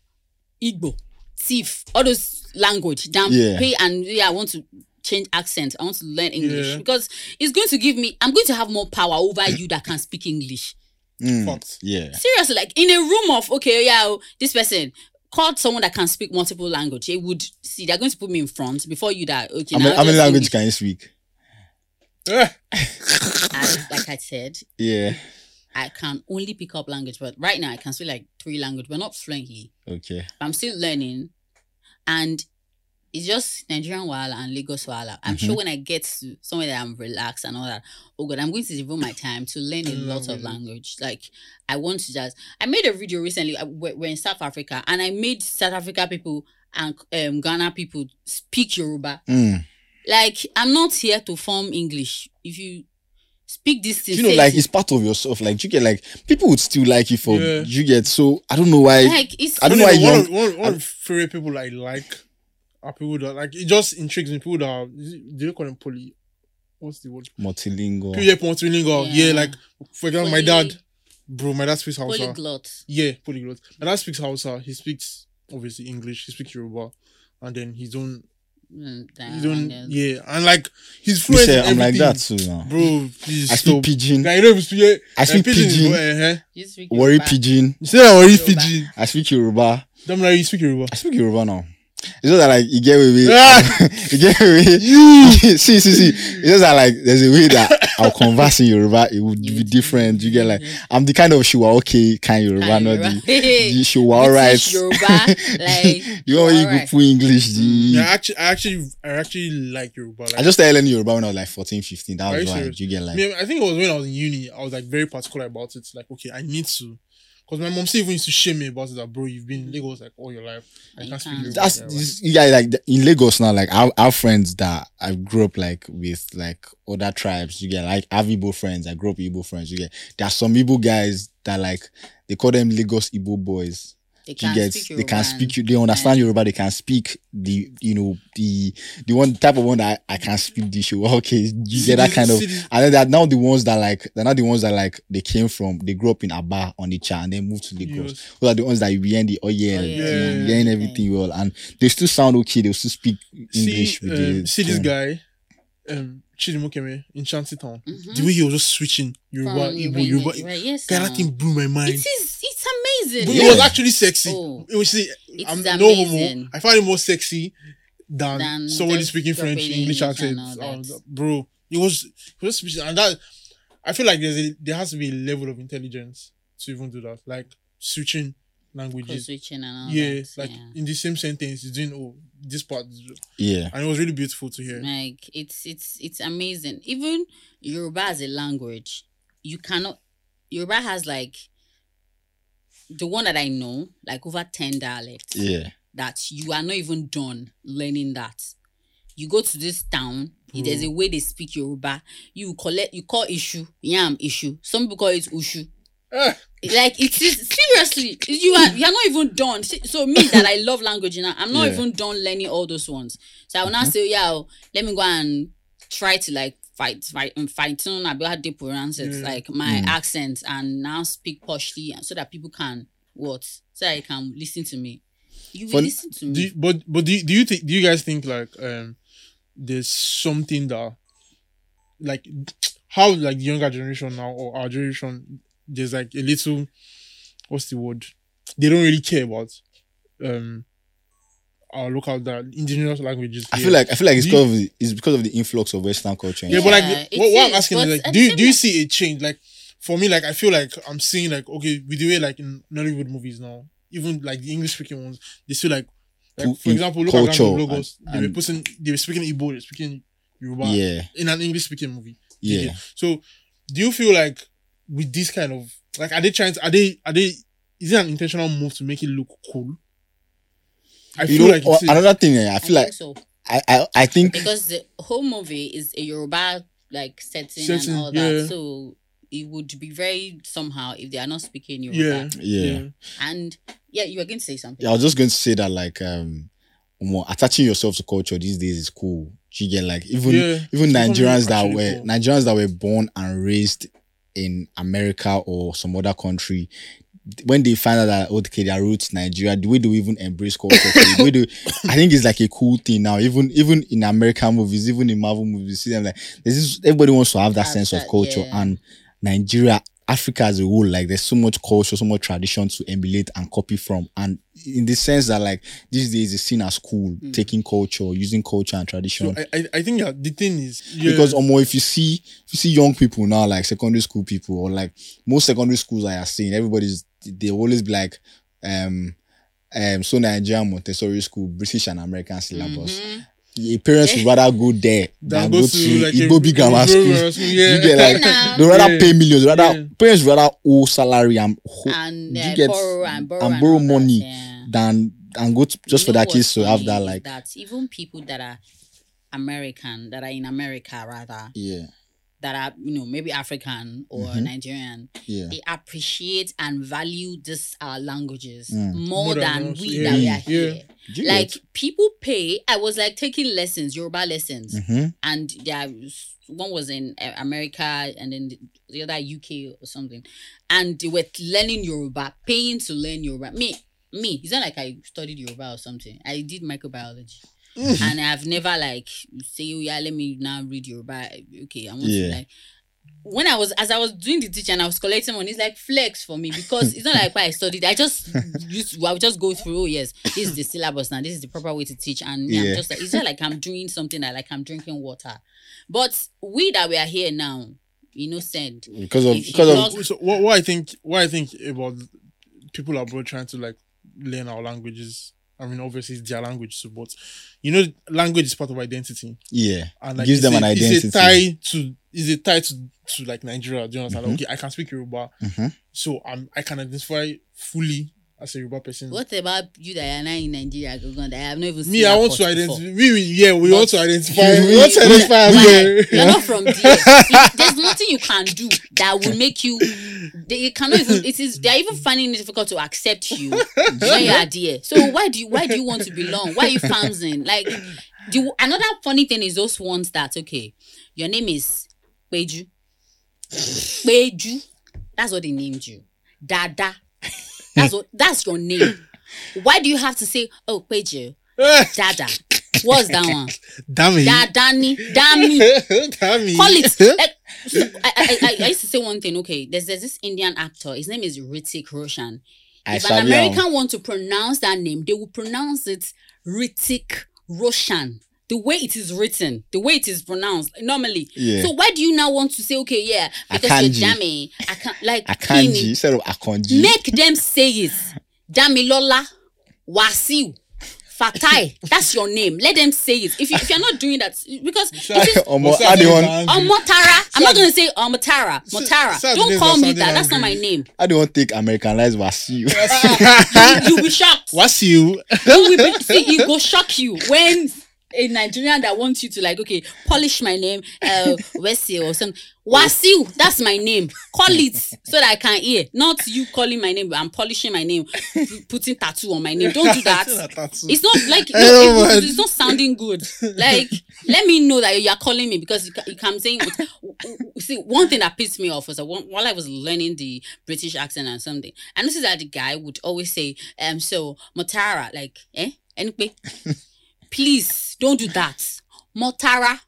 Igbo, Tiv, all those language than Yeah. pay and yeah, I want to change accent. I want to learn English Yeah. because it's going to give me. I'm going to have more power over you that can speak English. Mm. Yeah. seriously like in a room of okay yeah oh, this person called someone that can speak multiple language they would see they're going to put me in front before you that okay How how many just languages can you speak? I, like i said Yeah. i can only pick up language but right now i can speak like three language but not fluently Okay. i'm still learning and it's just Nigerian Wala and Lagos Wala. I'm Mm-hmm. sure when I get to somewhere that I'm relaxed and all that, oh God, I'm going to devote my time to learn a lot of Language. language. Like I want to just. I made a video recently. We're, we're in South Africa, and I made South Africa people and um, Ghana people speak Yoruba. Mm. Like I'm not here to form English. If you speak this thing, you know, like it's part of yourself. Like you get like people would still like you for Yeah. you get. So I don't know why. like it's I don't know why one, young- of, one, of- one of the favorite people I like are people that like it just intrigues me. People that are, it- do you call them poly? What's the word? multilingual. People yeah, multilingual. Yeah. Yeah. like for example, my dad, bro, my dad speaks Hausa. polyglot. Yeah, polyglot. My dad speaks Hausa. He speaks obviously English. He speaks Yoruba, and then his own, Mm, his own. then- Yeah, and like he's Me fluent. say, I'm like that too now. bro. Please I speak stop. pidgin. Guy, you don't speak. Yeah, I speak uh, is- pidgin. uh-huh. You speak Worry Yoruba. pidgin. You say that already Yoruba. Fiji. I speak Yoruba. Damn like you speak Yoruba. I speak Yoruba now. It's just that like you get away with Ah! you get away you see see see it's just that like there's a way that I'll converse in Yoruba it would be different you get like I'm the kind of Shiwa okay kind of Yoruba Kind not Yoruba. the, the Shiwa alright Yoruba, like, you know when you alright. go put English the Yeah, I actually, I actually, I actually like Yoruba. Like, I just started learning Yoruba when I was like 14 15 that was you why you get I, like mean, I think it was when I was in uni. I was like very particular about it. Like, okay, I need to, because my mom still even used to shame me about it. That bro, you've been in mm. Lagos like all your life. I can't speak can't. That's Yeah, this, you guys like in Lagos now like our, our friends that I grew up like with like other tribes you get like I have Igbo friends I grew up with Igbo friends you get there are some Igbo guys that like they call them Lagos Igbo boys They you can get speak they can speak and- they understand and- Yoruba they can speak the you know the the one type of one that I, I can speak the show. Okay you get that kind of and then they're now the ones that like they're not the ones that like they came from they grew up in Aba on the and then moved to Lagos. Yes. those are the ones that you hear the oh yeah, Oh, yeah, yeah, you yeah. everything well. And they still sound okay. They still speak English See, with um, the see this guy, um, Chidi Mokeme in Shantytown. Mhm. The way he was just switching Yoruba, Igbo, Yoruba. Right, yes, now. that thing blew my mind. It is. It's amazing. But Yeah. It was actually sexy. Oh. it was see, It's I'm no homo. amazing. I found it more sexy. than, Than somebody speaking French, English accent. Um, bro, it was it was speaking, and that I feel like there's a there has to be a level of intelligence to even do that, like switching languages. switching and all Yeah, that. like yeah. in the same sentence, you're doing oh this part, Yeah. and it was really beautiful to hear. Like it's it's it's amazing. Even Yoruba as a language, you cannot. Yoruba has like the one that I know, like over ten dialects. Yeah. That you are not even done learning that. You go to this town. There's a way they speak Yoruba. You collect. You call issue yam issue. Some people call it ushu. Like it is seriously you are you are not even done so me that i love language you know i'm not Yeah. even done learning all those ones so i will now Mm-hmm. say yeah oh, let me go and try to like fight fight and fine tune about they pronounce it like my Mm. accent and now speak poshly so that people can what so they can listen to me you will Fun- listen to me you, but but do you, do you think do you guys think like um there's something that like how like the younger generation now or our generation there's like a little what's the word they don't really care about um our local that indigenous languages I feel like I feel like it's Do you- because of the, it's because of the influx of Western culture. yeah, but like Yeah, what, what I'm asking is like do you do you see a change like for me like I feel like I'm seeing like okay with the way like in Nollywood movies now even like the English speaking ones they still like like for example look at Gangs culture and- they were putting they were speaking Igbo they were speaking Yoruba Yeah. in an English speaking movie Yeah. so do you feel like with this kind of like are they trying to are they are they is it an intentional move to make it look cool I You feel know, like or it's another thing, eh, I I feel like so I, I I think because the whole movie is a Yoruba like setting, Setting, and all yeah. that so it would be very somehow if they are not speaking yeah Yoruba. yeah. And yeah, you were going to say something. Yeah, I was just going to say that like um more attaching yourself to culture these days is cool. You get like even Yeah, even Nigerians that were cool. Nigerians that were born and raised in America or some other country, when they find out that okay, their roots Nigeria, the way they even embrace culture, the way they, I think it's like a cool thing now. Even even in American movies, even in Marvel movies, you see them like there's this, everybody wants to have that Have sense of culture yeah. and Nigeria. Africa as a whole, like there's so much culture, so much tradition to emulate and copy from. And in the sense that like these days it's seen as cool, Mm. taking culture, using culture and tradition so I, I think yeah, the thing is yeah, because um, if you see if you see young people now like secondary school people or like most secondary schools I are seeing everybody's they always be like um um so Nigerian Montessori school British and American syllabus Mhm. Your parents would rather go there Than than, go go to, to like, a- Igbobi a grammar school grammar school, yeah. you get like they rather Yeah. pay millions rather Yeah. parents rather owe salary and ho- And you uh, get- borrow and borrow and and borrow that, money yeah. than and go to, just You for know their kids to have that like that even people that are American, that are in America rather, yeah that are you know maybe African or Mhm. Nigerian, yeah they appreciate and value this our languages Mm. more, More than than we yeah. that we are Yeah. here. Do Like people pay. I was like taking lessons, Yoruba lessons, Mhm. and there one was in uh, America and then the, the other UK or something, and they were learning Yoruba, paying to learn Yoruba. Me, me, it's not like I studied Yoruba or something. I did microbiology. and I've never like say, oh yeah, let me now read your Yoruba. Okay, I want Yeah. to like when I was as I was doing the teaching and I was collecting money, it's like flex for me because it's not like why I studied. I just used I would just go through, oh yes, this is the syllabus now, this is the proper way to teach. And yeah, Yeah. I'm just like it's not like I'm doing something that like I'm drinking water. But we that we are here now, innocent. because of because of lost- so what, what I think what I think about people abroad trying to like learn our languages. I mean, obviously it's their language too, but you know, language is part of identity, yeah and like Gives them a, an It's identity. a tie to is a tie to, to like Nigeria. Do you understand? Mhm. Okay, I can speak Yoruba, Mhm. so I'm I can identify fully as a Yoruba person. What about you that are now in Nigeria? Gogon, that I have not even seen Me, I want to identify. We, we, yeah, we But- want to identify. We- we want to identify Why? well. You're not from there. There's nothing you can do that will make you. They cannot even. It is. They're even finding it difficult to accept you when you are there. So why do you? Why do you want to belong? Why are you founcing? Like, the another funny thing is those ones that okay, your name is Peju. Peju. That's what they named you. Dada. That's what. That's your name. Why do you have to say, oh Peju, Dada? What's that one? Damn it. Dadani, Dami. Damn it. Call it. Like, eh, so I, I, I, I used to say one thing. Okay, there's, there's this Indian actor. His name is Hrithik Roshan. I if an. American want to pronounce that name, they will pronounce it Ritik Roshan. The way it is written, the way it is pronounced, normally. Yeah. So why do you now want to say, okay, yeah, because you're Akanji. jammy, I can't like Akanji Kini. instead of Akonji. Make them say it. Damilola, Wasiu, Fatai. That's your name. Let them say it. If, you, if you're not doing that, because it is Omo, Say how they it want and- Omotara. I'm not going to say Omotara. Sad- Motara. sad Don't call me sounding that. That's not my angry. name. how they want take Americanized Wasiu. You, you'll be shocked. What's you? You will be, see, it will shock you when a Nigerian that wants you to like, okay, polish my name, uh, Wesley or something. Wasiu, that's my name. Call it so that I can hear. Not you calling my name. I'm polishing my name, p- putting tattoo on my name. Don't do that. It's not like no, Oh, it- man. it's not sounding good. Like, let me know that you are calling me because you, you come saying. See, one thing that pissed me off was that one, while I was learning the British accent and something, I noticed that the guy would always say, "Um, so Motara, like, eh, anyway, please don't do that, Motara."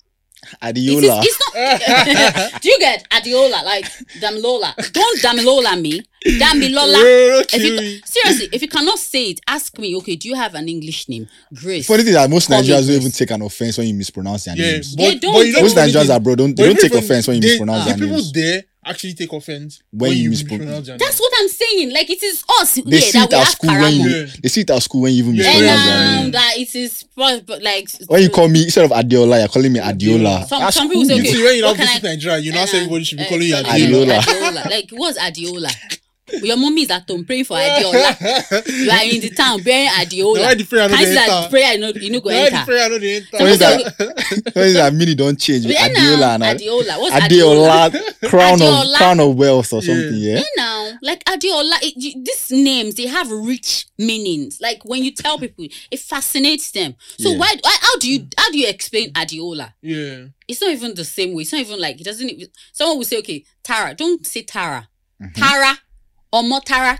It is, Adiola. it's not. do you get Adiola like Damilola? Don't Damilola me, Damilola. Bro, If you, seriously, if you cannot say it, ask me. Okay, do you have an English name? Grace. Funny thing that most Call Nigerians don't even take an offense when you mispronounce their Yeah, names. but, They don't but you know Most Nigerians thing- abroad don't they don't take offense when you they- mispronounce the their people names. there actually take offense When you mispro- mispro- their That's what I'm saying. Like it is us They here see that it at have school when you Yeah. they see it at school when you even Yeah, mispronounce And their um, name. that it is but, but like When you call me instead of Adiola, you're calling me Adiola. Some- That's some people say, cool. You okay, see, when you what now can visit I- Nigeria, you now Uh, say everybody should be uh, calling you uh, Adiola. Adiola. Like what's Adiola? Your mommy is at home praying for Adiola. you are in the town bearing Adiola. Now why the prayer no Can't dey see that enter? prayer you know you know go Now the prayer no dey enter. When is that? When is that meaning don't change? Yeah, Adiola now, and Adiola. What's Adiola? Adiola, crown Adiola. of crown of wealth or something. Yeah. You know, like Adiola, it, you, these names they have rich meanings. Like when you tell people, it fascinates them. So Yeah. why, why? How do you how do you explain Adiola? Yeah. It's not even the same way. It's not even like it doesn't. Even, someone will say, okay, Tara. Don't say Tara. Mm-hmm. Tara or Motara.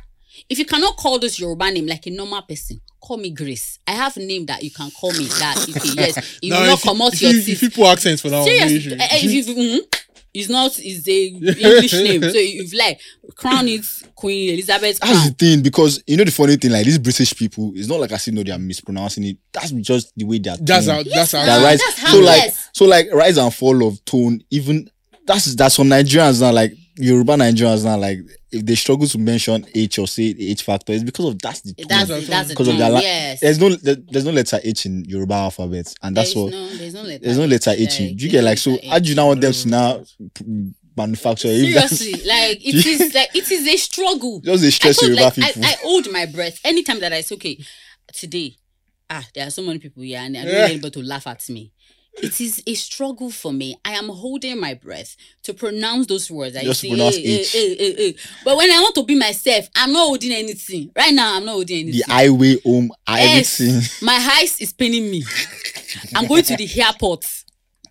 If you cannot call this Yoruba name like a normal person, call me Grace. I have a name that you can call me. That okay, yes, you will Now, not if come out if your you, if teeth. you put accents for that one, Seriously, issue. eh, eh, if you, mhm, it's not. It's a English name. So if like crown it Queen Elizabeth That's the thing because you know the funny thing, like these British people, it's not like I see no they are mispronouncing it. That's just the way they are. That's tuned. how. That's how. that rise. that's how So like, so like, rise and fall of tone. Even that's that's some Nigerians now, like Yoruba Nigerians now, like if they struggle to mention H or say the H factor, it's because of that's the tone. That's Because that's the of their la- yes. There's no there- there's no letter H in Yoruba alphabet, and that's what no, there's no letter. there's no letter H. Like, Do you get like so? How do you now want them to now manufacture? Seriously, like it is like it is a struggle. Just I stress told, Yoruba like, people. I, I hold my breath anytime that I say, okay, today, ah, there are so many people here and I don't want anybody to laugh at me. It is a struggle for me. I am holding my breath to pronounce those words. I Just say, pronounce eh, eh, eh, eh. But when I want to be myself, I'm not holding anything. Right now, I'm not holding anything. the highway home, Yes, everything. my eyes is paining me. I'm going to the airport.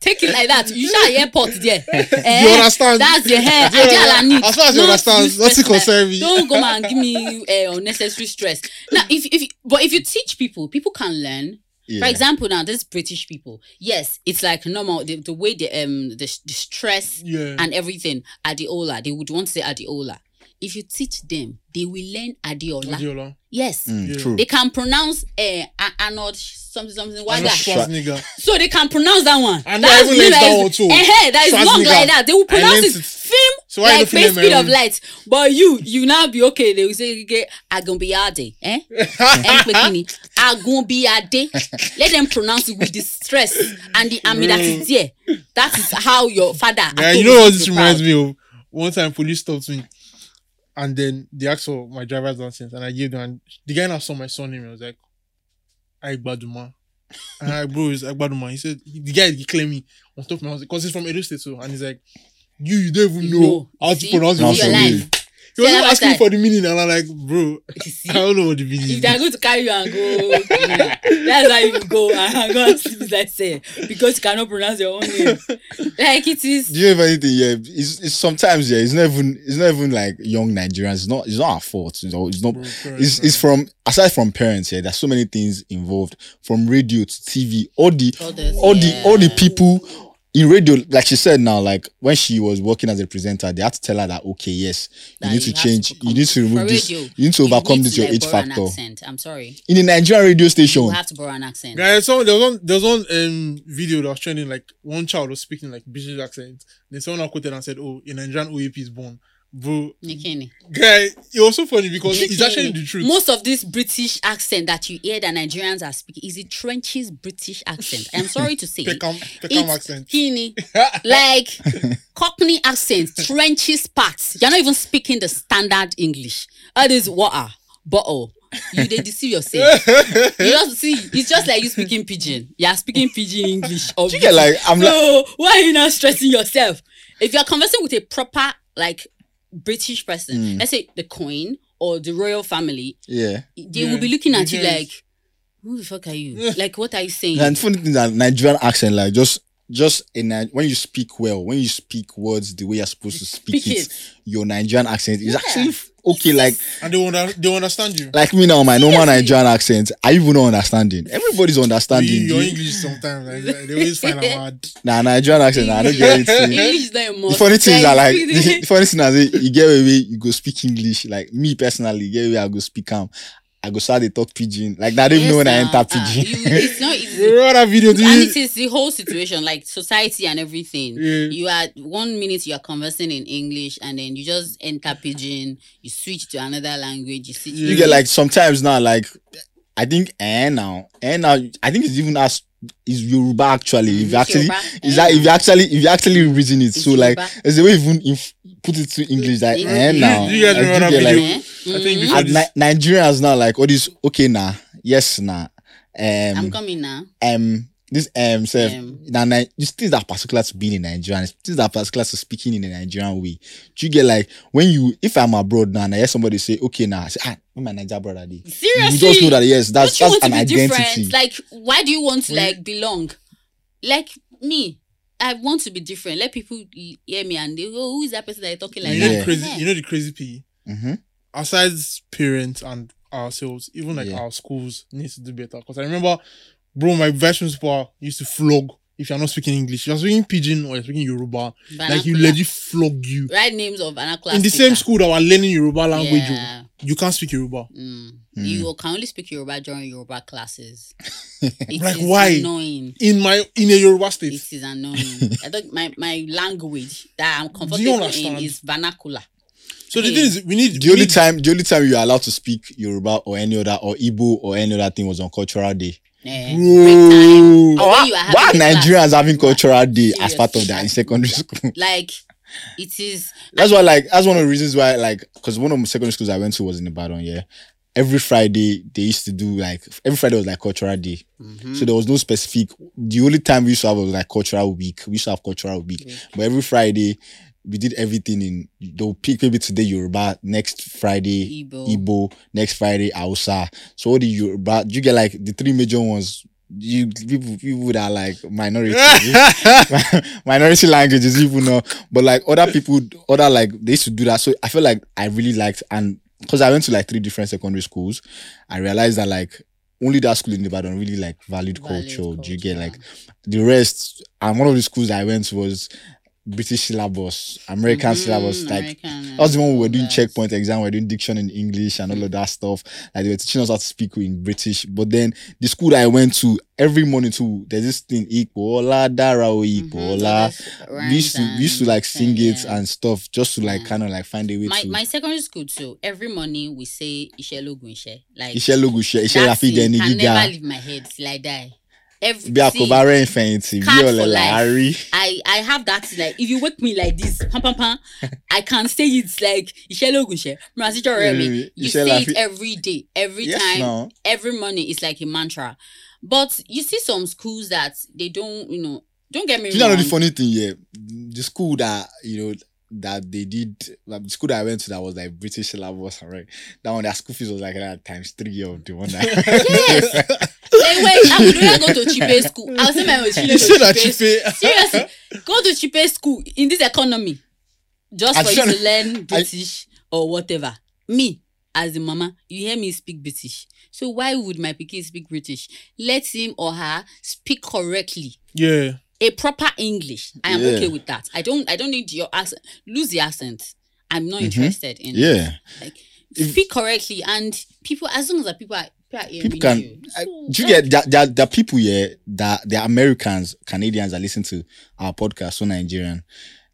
Take it like that. You shall airport there. Eh, You understand? That's the hair. Yeah, Ajala as far as you understand, nothing concern me. Don't go and give me uh, unnecessary stress. Now, if if but if you teach people, people can learn. Yeah. For example, now this British people, yes, it's like normal. The, the way the um the, the stress Yeah. and everything Adiola, they would want to say Adiola. If you teach them, they will learn Adiola. Adiola. Yes, Mm, Yeah. True. they can pronounce uh, A- Arnold something something. Why that? Schwarzenegger. So they can pronounce that one. And I That's even me learned that that is- one too. Eh-heh, that is long like that. They will I pronounce it. it. Film So why like face speed of light. But you, you now be okay. They will say, okay, Agumbiade. Eh? Agumbiade. Let them pronounce it with the stress and the ami that is there. That is how your father. Yeah, you know what this reminds me of? One time police stopped me and then they asked for my driver's license and I gave them and the guy now saw my son name and was like, Aigbaduma. And I bro is Aigbaduma. He said the guy he claimed me on top of my house because he's from Edo State too. And he's like, You you don't even know know. how to See? pronounce Now your your name. me. life. He was See, even that's asking like- for the meaning and I'm like, bro, I don't know what the meaning If is. they're going to carry you and go, that's how you go I'm going to see sleep like say because you cannot pronounce your own name. Like it is. Do you have anything? Yeah, it's, it's sometimes yeah. It's not even it's not even like young Nigerians. It's not it's not our fault. You know, it's not. Bro, It's, it's from aside from parents. Yeah, there's so many things involved from radio to TV. All the All this, all the all the people in radio, like she said now, like when she was working as a presenter, they had to tell her that okay, yes, you That need to have change, you need to remove for this, radio, you need to overcome need this to, your age borrow factor. accent. I'm sorry. In a Nigerian radio station, You have to borrow an accent. Guys, so there was one there was one um video that was trending like one child was speaking like British accent. Then someone quoted and said, "Oh, a Nigerian OAP is born." Bro, Nikini. guy, it was so funny because it's actually the truth. Most of this British accent that you hear that Nigerians are speaking is the trenches British accent. I'm sorry to say. Peckham, accent. Like Cockney accent, trenches parts. You're not even speaking the standard English. That is water, bottle. You they deceive yourself. you just see, it's just like you speaking pidgin. You're speaking pidgin English. Or you get like I'm like so why are you not stressing yourself? If you're conversing with a proper like British person, Mm. let's say the Queen or the royal family, yeah. they Yeah, will be looking at they you like, "Who the fuck are you? like, what are you saying?" And funny thing that Nigerian accent, like just just in when you speak well, when you speak words the way you're supposed to speak, Speak it, it. your Nigerian accent is Yeah. actually f- okay. Like and they under, they understand you. like me now, my normal Seriously. Nigerian accent, I even not understanding. Everybody's understanding. You, your English sometimes like, they always find out hard. Nah, Nigerian accent, nah, I don't get it. English is not The funny thing is that like Like, the, funny thing is that you get away, you go speak English. Like me personally, you get away, I go speak am. I go start to talk pidgin. Like that, even know when I enter uh, uh, pidgin. you- it's not easy. Video? Do and it is the whole situation, like society and everything. Yeah. You are one minute you are conversing in English, and then you just enter pidgin. You switch to another language. You see, you get like sometimes now like I think eh now eh now I think it's even as is Yoruba actually if you actually Yoruba, is eh that if you now. actually if you actually reason it It's so like Yoruba. there's a way even if put it to English like Mhm. eh You- now you guys Like, remember that video? I think before this- Ni- Nigerians now like all this okay nah yes nah Um, I'm coming now. um this um self Um. now Ni- these things that are particular to being in Nigeria and things that are particular to speaking in a Nigerian way. Do you get like when you if I'm abroad now and I hear somebody say okay now I say ah where my Niger brother dey?" Seriously, You just know that yes that's don't you that's want an to be identity. different? Like, why do you want to like belong? Like me, I want to be different. Let people hear me and they go, "Oh, "Who is that person that you're talking like you know that?" the crazy. Yeah. You know the crazy p. mm-hmm. Aside parents and ourselves, even like Yeah. our schools need to do better. Because I remember, bro, my vice principal used to flog if you're not speaking English. You're speaking pidgin or you're speaking Yoruba. Like you Vernacular. legit flog you. Write names of vernacular In the speaker. same school that we're learning Yoruba language, oh, Yeah. you can't speak Yoruba. Mm. Mm. You can only speak Yoruba during Yoruba classes. It Like, is why? Annoying. In my in a Yoruba state. It is annoying. I don't. My my language that I'm comfortable in is vernacular. So the thing is, we need The we only need- time the only time you are allowed to speak Yoruba or any other or Igbo or any other thing was on cultural day. Eh, time. Why when you are having why a class. Nigerians having cultural day as part of that in secondary school? Like, it is. That's why like that's one of the reasons why like because one of the secondary schools I went to was in the Ibadan, yeah. Every Friday they used to do like every Friday was like cultural day. Mhm. So there was no specific the only time we used to have was like cultural week. We used to have cultural week. Week. But every Friday we did everything in they'll pick maybe today Yoruba, next Friday Igbo. Igbo, next Friday Hausa. So all the Yoruba, you get like the three major ones. You people people that are like minority minority languages, people know. But like other people, other like they used to do that. So I feel like I really liked and because I went to like three different secondary schools, I realized that like only that school in Ibadan really like valued, Valued culture. Do you get like the rest? And one of the schools I went to was British syllabus, American Mhm, syllabus. Like American that the one we were doing checkpoint exam, we were doing diction in English and all of that stuff. Like they were teaching us how to speak in British. But then the school that I went to every morning too, there's this thing, Ikola, Darao, Mhm, Ikola. others We used to we used to like sing and- it yeah. and stuff just to like Yeah. kind of like find a way my to my secondary school too. Every morning we say Ishelogun Ishe. Like Iṣẹ́ lógo ṣe iṣẹ́ la that fi thing dẹni can gíga. never leave my head till I die. Every Bí a see, kò bá rẹ̀ ìfẹ̀yìntì bí ọ̀lẹ for á life. I I have that like if you wake me like this, pam pam pam, I can say it like Ishelogun Ishe. Mrazito Remy. Mm, You say it every day, every Yes, time, now. every morning. It's like a mantra. But you see some schools that they don't, you know, don't get me Do you know the funny thing? Yeah, the school that you know that they did, like the school that I went to that was like British syllabus, right? That one, their school fees was like uh, times three of the one that. Yes. like, wait, I would rather go to cheaper school. I'll say my You said that cheapest. Chife. Seriously, go to cheaper school in this economy just I'm for you to to- learn British or whatever. Me, as the mama, you hear me speak British. So why would my pikin speak British? Let him or her speak correctly. Yeah. a proper English. I am Yeah. okay with that. I don't I don't need your accent. Lose the accent. I'm not Mhm. interested in Yeah. like If- speak correctly and people as long as the people are people, are hearing people can you. I- do you get there, there, there are people here that they're Americans, Canadians that listen to our podcast, so Nigerian,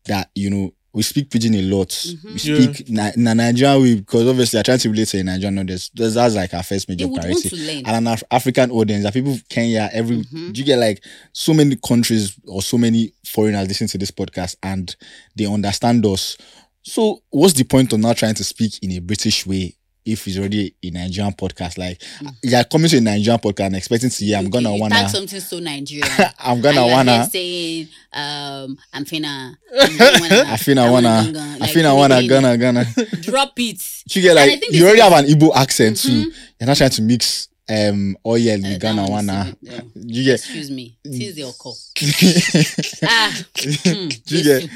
that you know we speak pidgin a lot. Mhm. We Yeah. speak na, na Nigerian way because obviously I try to relate to a Nigerian audience. That's, that's like our first major priority. And an Af- African audience, that people Kenya, every Mhm. do you get like so many countries or so many foreigners listen to this podcast and they understand us. So what's the point of not trying to speak in a British way if it's already a Nigerian podcast? Like you're coming to a Nigerian podcast and expecting to hear I'm gonna you wanna something so Nigerian. I'm gonna you're wanna saying um I'm finna I'm gonna wanna- I I I'm wanna gonna- like, feel I wanna really gonna gonna drop it. you get like you already have an Igbo accent too. Mhm. You're not trying to mix um oil Uh, with that Ghana wanna yeah. you get Excuse me. Tis the oko. you Ah, hmm, get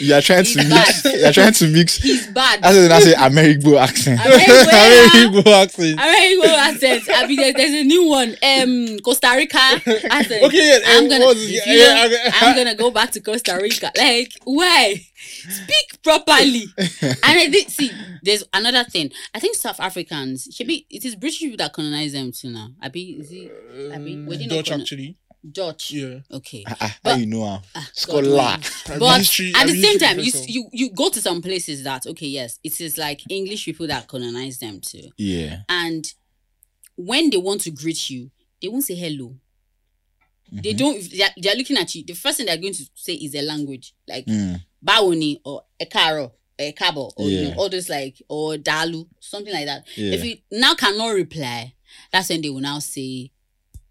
you are trying to mix you're trying to mix he's bad. That's what I say American accent. American accent. American accent. I mean, there's, there's a new one. Um, Costa Rica accent. Okay, yeah, I'm um, gonna, you Yeah, yeah, okay. I'm gonna go back to Costa Rica. Like, why? Speak properly. and I did see. There's another thing. I think South Africans should be. It is British people that colonize them too now. I be is it Abi, Um, were Dutch gonna- actually. Dutch? Yeah. Okay. Ah, ah, how But- you know how? Ah, God Scholar. But history- at the same time, you, professor. you you go to some places that okay, yes, it is like English people that colonize them too, Yeah. and when they want to greet you, they won't say hello. They Mhm. don't. They're, they're looking at you. The first thing they're going to say is a language like Mm. Bawoni or ekaro, ekabo, or you Yeah. know, all those like or dalu, something like that. Yeah. If you now cannot reply, that's when they will now say,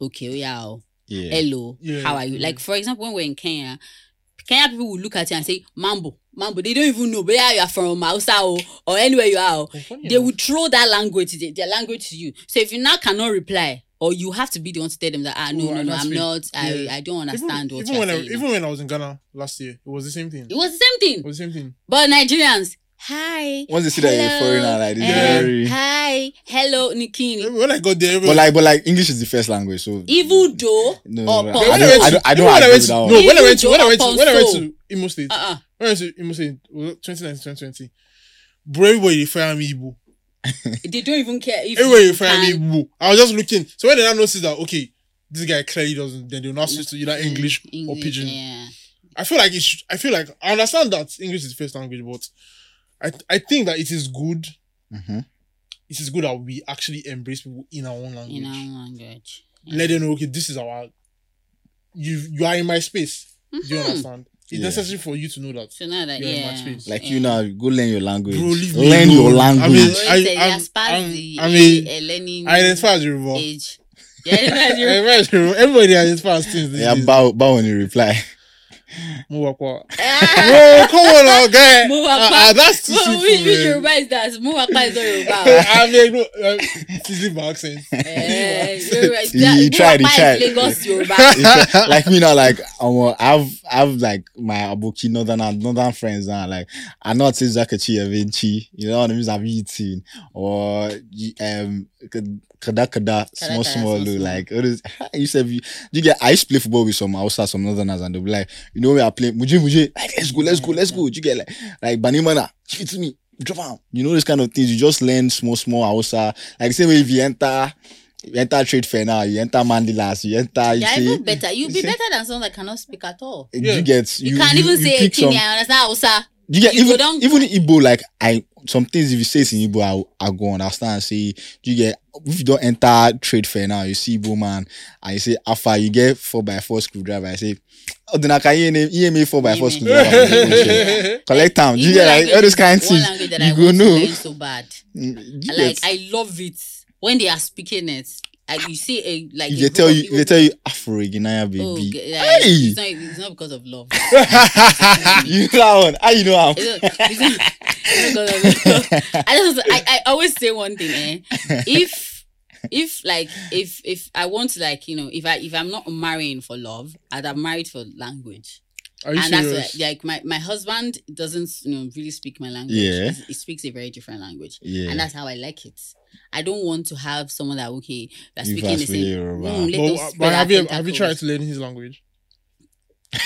okay, oh, yeah, oh, yeah. hello, Yeah, how are you? yeah. Like for example, when we're in Kenya, Kenya people will look at you and say, Mambo, Mambo. They don't even know where you are from, Hausa or, or anywhere you are. oh. Oh, funny They enough. will throw that language, their, their language to you. So if you now cannot reply, or you have to be the one to tell them that ah no Oh, no no I'm speak. not I, Yeah. I don't understand even, what even you're when I, saying. even when I was in Ghana last year, it was the same thing. it was the same It thing. was the same thing. But Nigerians, hi. Once they see that you're hello, foreigner, like this, eh, very. hi, hello, Nikini. When I got there, But like, but like, English is the first language, so Even though No, or no, pause. I when don't- I don't- I don't when I agree went to- that. No, when I Even went to when I went to though when I went to Imo State, uh-uh. when I went to Imo State, 2019, 2020, bro, everybody dey fire me Igbo. they don't even care if Everybody you dey me can- Igbo. I was just looking. So when they now notice that okay, this guy clearly doesn't, then they'll not switch to either English, or English, Pidgin. Yeah. I feel like it should, I feel like I understand that English is the first language, but I I think that it is good. Mhm. It is good that we actually embrace people in our own language. in our language. Yeah. Let them know, okay, this is our. You you are in my space. Do you Mhm. understand? It's Yeah. necessary for you to know that. So now that You're in my yeah, space. like yeah. you now, go learn your language. Bro, leave me learn your alone. I mean, language. So I- it's a- I'm- you're past I'm- the I mean, a learning I identify as Yoruba. age. Yeah, that's your- Everybody everybody identifies as things. these yeah, days. bow, bow when you reply. Mwakwa. Ah, Whoa, come on now, guy. Mwakwa. Ah, ah, that's too Well, simple, which, which man. Yoruba is that? Muwakpa is not Yoruba. I mean, no, uh, easy by accent. Eh, Yoruba- He that- tried, he Muwakpa is tried. Lagos Yoruba. Like- like me now, like um, I've I've like my Abuki northern northern friends now. Like I know it's Zakachi Evinci, you know what I mean? I've eaten or um kada kada small kada, small small, look small. like what is you said you, you get I used to play football with some outside some northerners and they'll be like you know we are playing muje muje like let's go let's go let's go you get like like banimana give it to me drop am you know this kind of things you just learn small small outside like the same way if you enter you enter trade fair now you enter mandilas you enter you You're say even better. You'll be better than someone that cannot speak at all. Yeah. you get You, can't even say pick Kini, some- I understand Hausa. you get you go even down- even in Igbo like I some things if you say it in Igbo I I go understand. Say you get if you don't enter trade fair now you see Igbo man and you say Afa you get four by four screwdriver. I say oh then I can hear EMA four by four screwdriver. Collect time you get like all those kind of things? you go know. so bad. Mm, like I love it when they are speaking it. Like you see a like if a they tell you people- they tell you Afro Guinea Oh, baby g- like, hey it's, not, it's not because of love. you that one how you know how It's not- it's not- it's not because of love. I just I, I always say one thing, eh? If if like if if I want to like you know if I if I'm not marrying for love, I'd have married for language. Are you and that's serious? like my, my husband doesn't you know really speak my language. Yeah. He, he speaks a very different language. yeah And that's how I like it. I don't want to have someone that okay that's You speaking the same. Mm, let But, us but have you have you tried to learn his language?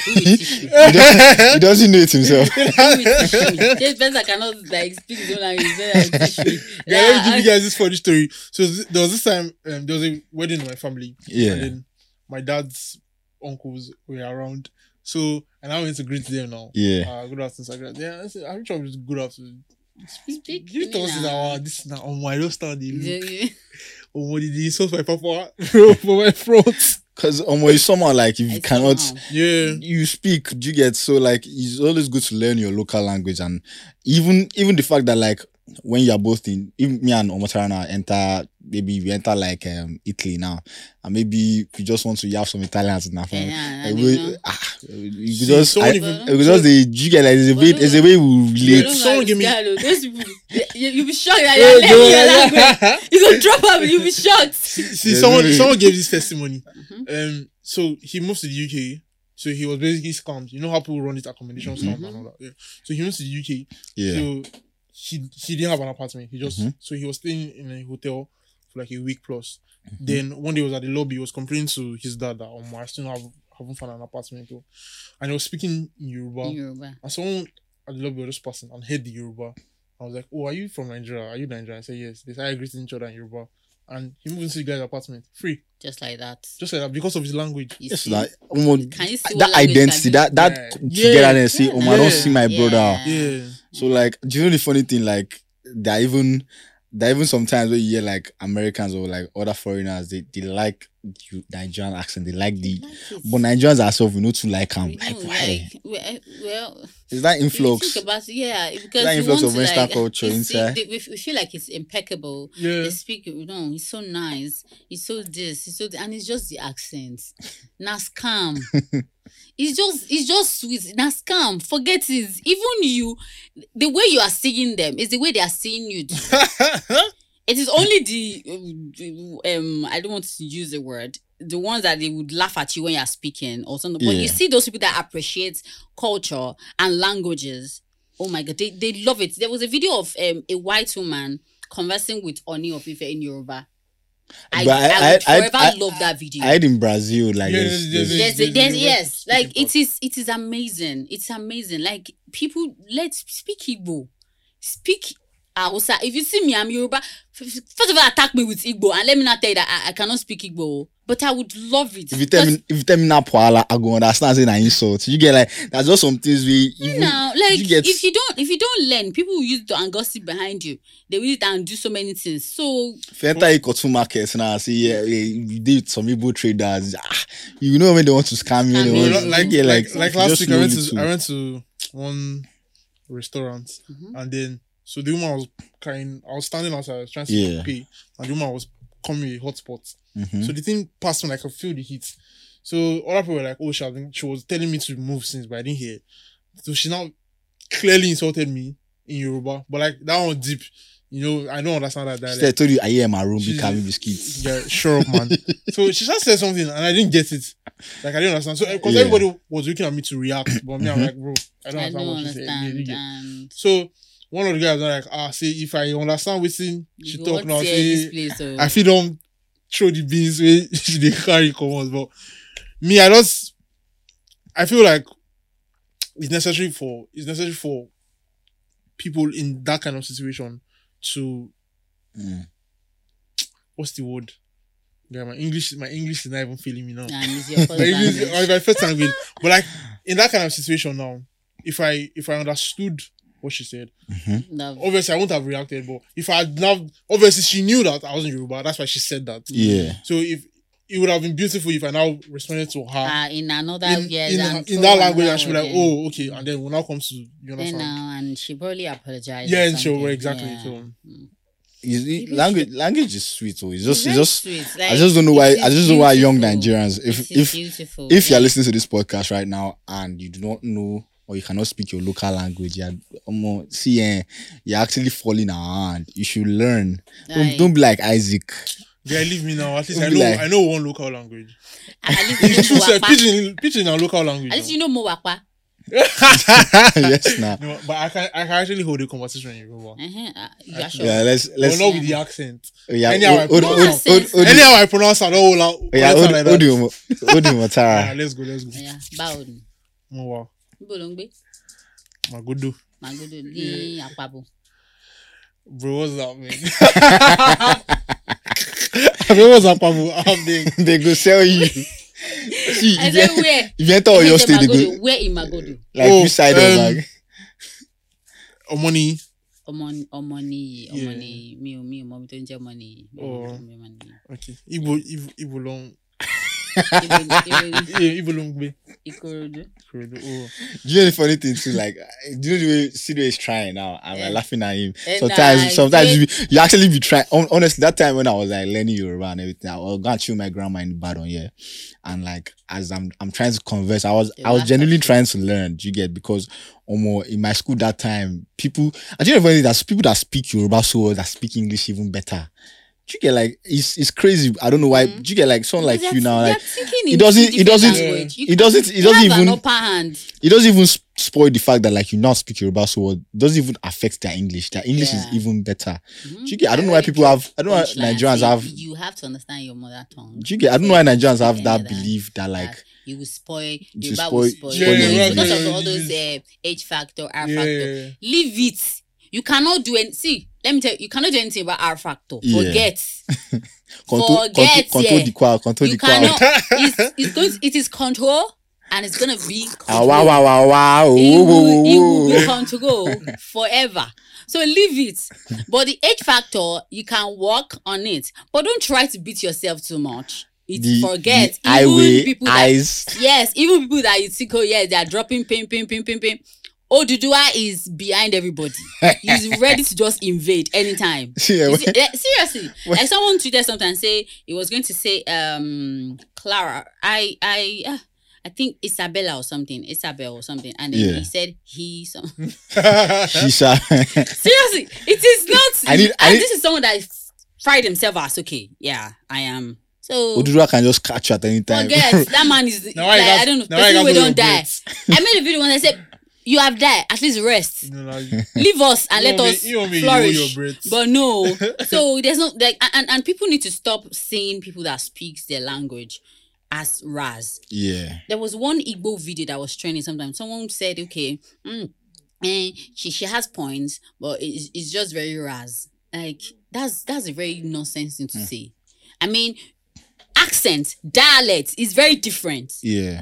Who will teach me? he, doesn't, he doesn't know it himself. Who will teach me? Jay Spencer cannot like speak his own language. So like, teach me. Yeah, let me give you guys this funny story. So there was this time um, there was a wedding in my family. And Yeah. then my dad's uncles were around. So and I went to greet them now. Yeah. Uh, good afternoon, sir. Yeah, I said, I'm sure it's good afternoon. Speak Give to to me us now. our this now on my don't the look. Yeah, Oh, what did insult my papa for my front? Because um, it's someone like if you I cannot somehow. Yeah. you speak, do you get so like it's always good to learn your local language and even even the fact that like when you're both in even me and Omotarana enter maybe we enter like um Italy now and maybe we just want to have some Italians in our family. Yeah, we- ah, you See, just someone I, even- it was just the do you get like there's a way no, there's a way we You relate. don't Someone know give me- how this guy, though. Those people, you, you'll be shocked that you're they learning were your like- language. You go drop out, you'll be shocked. See, Yeah, someone someone gave this testimony. Mhm. Um, so he moved to the UK. So he was basically scammed. You know how people run this accommodation scam and all that. Yeah. So he moved to the UK. Yeah. So he he didn't have an apartment. He just Mhm. so he was staying in a hotel for like a week plus. Mm-hmm. Then one day he was at the lobby. He was complaining to his dad that oh, I still have haven't found an apartment. Though. And he was speaking in Yoruba. Yoruba. And someone at the lobby was just passing and heard the Yoruba. I was like, Oh, are you from Nigeria? Are you Nigerian? I said, Yes. They started greeting each other in Yoruba. And he moved into the guy's apartment free. Just like that. Just like that because of his language. You Yes, see? like um, Can you see that identity, that that Yeah. togetherness. Yeah. See, um, I don't see my Yeah. brother. Yeah. So like, do you know the funny thing? Like, there are even there even sometimes where you hear like Americans or like other foreigners, they, they like you Nigerian accent, they like the Like but Nigerians ourselves we know to like them. Like why? like, well, eh, well, Is that influx? about yeah, because that influx want of to, Western like, culture inside? they- we, feel like it's impeccable. Yeah. They speak, you know, he's so nice. It's so this, he's so, th- and it's just the accent. Now scam. it's just, it's just sweet. Now scam. Forget it. Even you, the way you are seeing them is the way they are seeing you. It is only the um I don't want to use the word the ones that they would laugh at you when you're speaking or something. But you see those people that appreciate culture and languages. Oh my god, they, they love it. There was a video of um a white woman conversing with Oni of Ife in Yoruba. I, But I, I- would I- forever I- love that video. I heard in Brazil, like there's- There's, there's there's, yes, like it is, it is amazing. It's amazing. Like people, let's speak Igbo, speak Hausa. If you see me, I'm Yoruba. F- f- First of all, attack me with Igbo, and let me not tell you that I, I cannot speak Igbo. But I would love it. if you tell me if you tell me now poala, I go understand saying an insult. You get like that's just some things we even now, like you get if you don't, if you don't learn, people will use it and gossip behind you. They will use it and do so many things. So if you enter Ikotu markets now and say yeah, yeah you did some Igbo traders, ah, you know when they want to scam you, Scam you. want like, yeah, like, like, you last week, I went little. to I went to one restaurant, Mhm. and then so the woman was carrying. I was standing outside, trying to Yeah. pay, and the woman was coming with a hotspot. Mhm. So the thing passed me like I could feel the heat. So other people were like, "Oh, she, been, she was telling me to move since, but I didn't hear." So she now clearly insulted me in Yoruba, but like that one deep. You know, I don't understand that She dialect. said, I told you I hear my room, be She's- carrying biscuits. Yeah, sure up, man. so she just said something and I didn't get it. Like I didn't understand. So because Yeah. everybody was looking at me to react, but me, I'm like, bro, I don't I understand don't what she said. Yeah, understand. yeah, yeah. And So one of the guys was like, ah, see, if I understand what she you talk won't now, see say place. I feel don't throw the beans where she dey carry come out. But me, I just I feel like it's necessary for it's necessary for people in that kind of situation to Mm. what's the word? Yeah, my English, my English is not even feeling me now. and it's your first My English, language. my first language. But like in that kind of situation now, if I if I understood what she said, mm-hmm. Love. obviously I wouldn't have reacted. But if I had now, obviously she knew that I wasn't Yoruba. That's why she said that. Yeah. So if it would have been beautiful if I now responded to her Ah, in another in, yes, in, and in that language, another and she'll be like, "Oh, okay," and then when now comes to you Then understand. now, and she probably apologized. yeah, and she'll exactly. Yeah. So mm. It's- it- Maybe language language is sweet. Oh, it's just It's it's just sweet. I just don't know why I just don't know why young. Nigerians if It is if beautiful. if you're listening to this podcast right now and you do not know or you cannot speak your local language, you're um, see, eh, you're actually falling around. You should learn. Don't, don't be like Isaac. yeah, leave me now. At least I Don't know like- I know one local language. at least you know True. Pidgin, pidgin, and local language. At least now. you know Mowapa. yes, now. No, but I can I can actually hold a conversation in Yoruba. Uh-huh. uh, Yeah, sure. Yeah, let's let's. but not with the accent. Yeah, Anyhow I hold- hold- pronounce it. hold- hold- Anyhow I pronounce it, all out. yeah, all hold- like hold that. you, hold you, Yeah, Matara. let's go, let's go. Yeah, Bowden. Mo wà. Níbo ló ń gbé Magodo. màgòdò ní àpapọ̀ Bro, what's that, man? I mean, what's that, Pablo? I'm big. they go sell you. See, I if said you, where if you enter I Oyo said State, they Magodo. go where in Magodo like Oh, which side um, of like Omoni. ọmọ ọmọ nìyí ọmọ Yeah. nìyí mi ò mi ò mọ ibi tó ń jẹ́ ọmọ nìyí mi ò Oh. mọ ibi tó ń jẹ́ ọmọ nìyí. Okay. Ibo, Ibo, Ibo long. Ibo Ibo Yeah, Ibo long be. Ikorodu. Oh. Do you know the funny thing too? Like, do you know the way Sido is trying now? I'm Yeah. like laughing at him. And Sometimes, I sometimes did- you, you actually be trying. Honestly, that time when I was like learning Yoruba and everything, I was going to chill my grandma in Badon, yeah. And like, as I'm, I'm trying to converse, I was, They I was laugh genuinely trying to learn. Do you get? Because, um, in my school that time, people, I do you know the funny thing? There's people that speak Yoruba so well that speak English even better. Do you get like it's it's crazy? I don't know why. Mhm. Do you get like someone like you now? Like it doesn't- it doesn't- it doesn't- it doesn't have an even- upper hand. it doesn't even spoil the fact that like you now speak Yoruba so well. It doesn't even affect their English. Their English Yeah. is even better. Mhm. Do you get? I don't know why people have. I don't know why Nigerians have. You have to understand your mother tongue. Do you get? I don't know why Nigerians have that that- belief that like you will spoil. To Yoruba spoil- will spoil. Yeah, No, yeah, it's because yeah, of all those uh, H factor, R Yeah. factor. Leave it. You cannot do any. See, let me tell you, you cannot do anything about R factor. Yeah. Forget. control, Forget, control, control yeah. the crowd, control you the crowd. cannot. it's, it's going. To, it is control, and it's gonna be. Ah, wow, wow, wow, wow. it will, it will be control forever. So leave it. But the H factor, you can work on it, but don't try to beat yourself too much. It The, forget the even people that eyes. yes, even people that you think oh yes, they are dropping pin pin pin pin pin. Oduduwa is behind everybody. He's ready to just invade anytime. Yeah, when- eh, seriously, when- like someone tweeted something and say he was going to say um Clara. I I uh, I think Isabella or something, Isabel or something, and then Yeah. he said he. Some, Shisha. seriously, it is not. I need- I and need- this is someone that fried himself as okay. Yeah, I am. So Oduduwa can just catch you at any time. forget that man is. Now I got- I don't know. now I Person don't die. I made a video when I said you have died. At least rest. No, no, you- leave us and let want me- us you me flourish. your breath. But no, so there's no like, and and people need to stop saying people that speaks their language as Raz. yeah. There was one Igbo video that was trending. Sometimes someone said, "Okay, mm, eh, she she has points, but it's, it's just very Raz." Like that's that's a very nonsense thing to say. I mean, accent, dialect is very different. Yeah.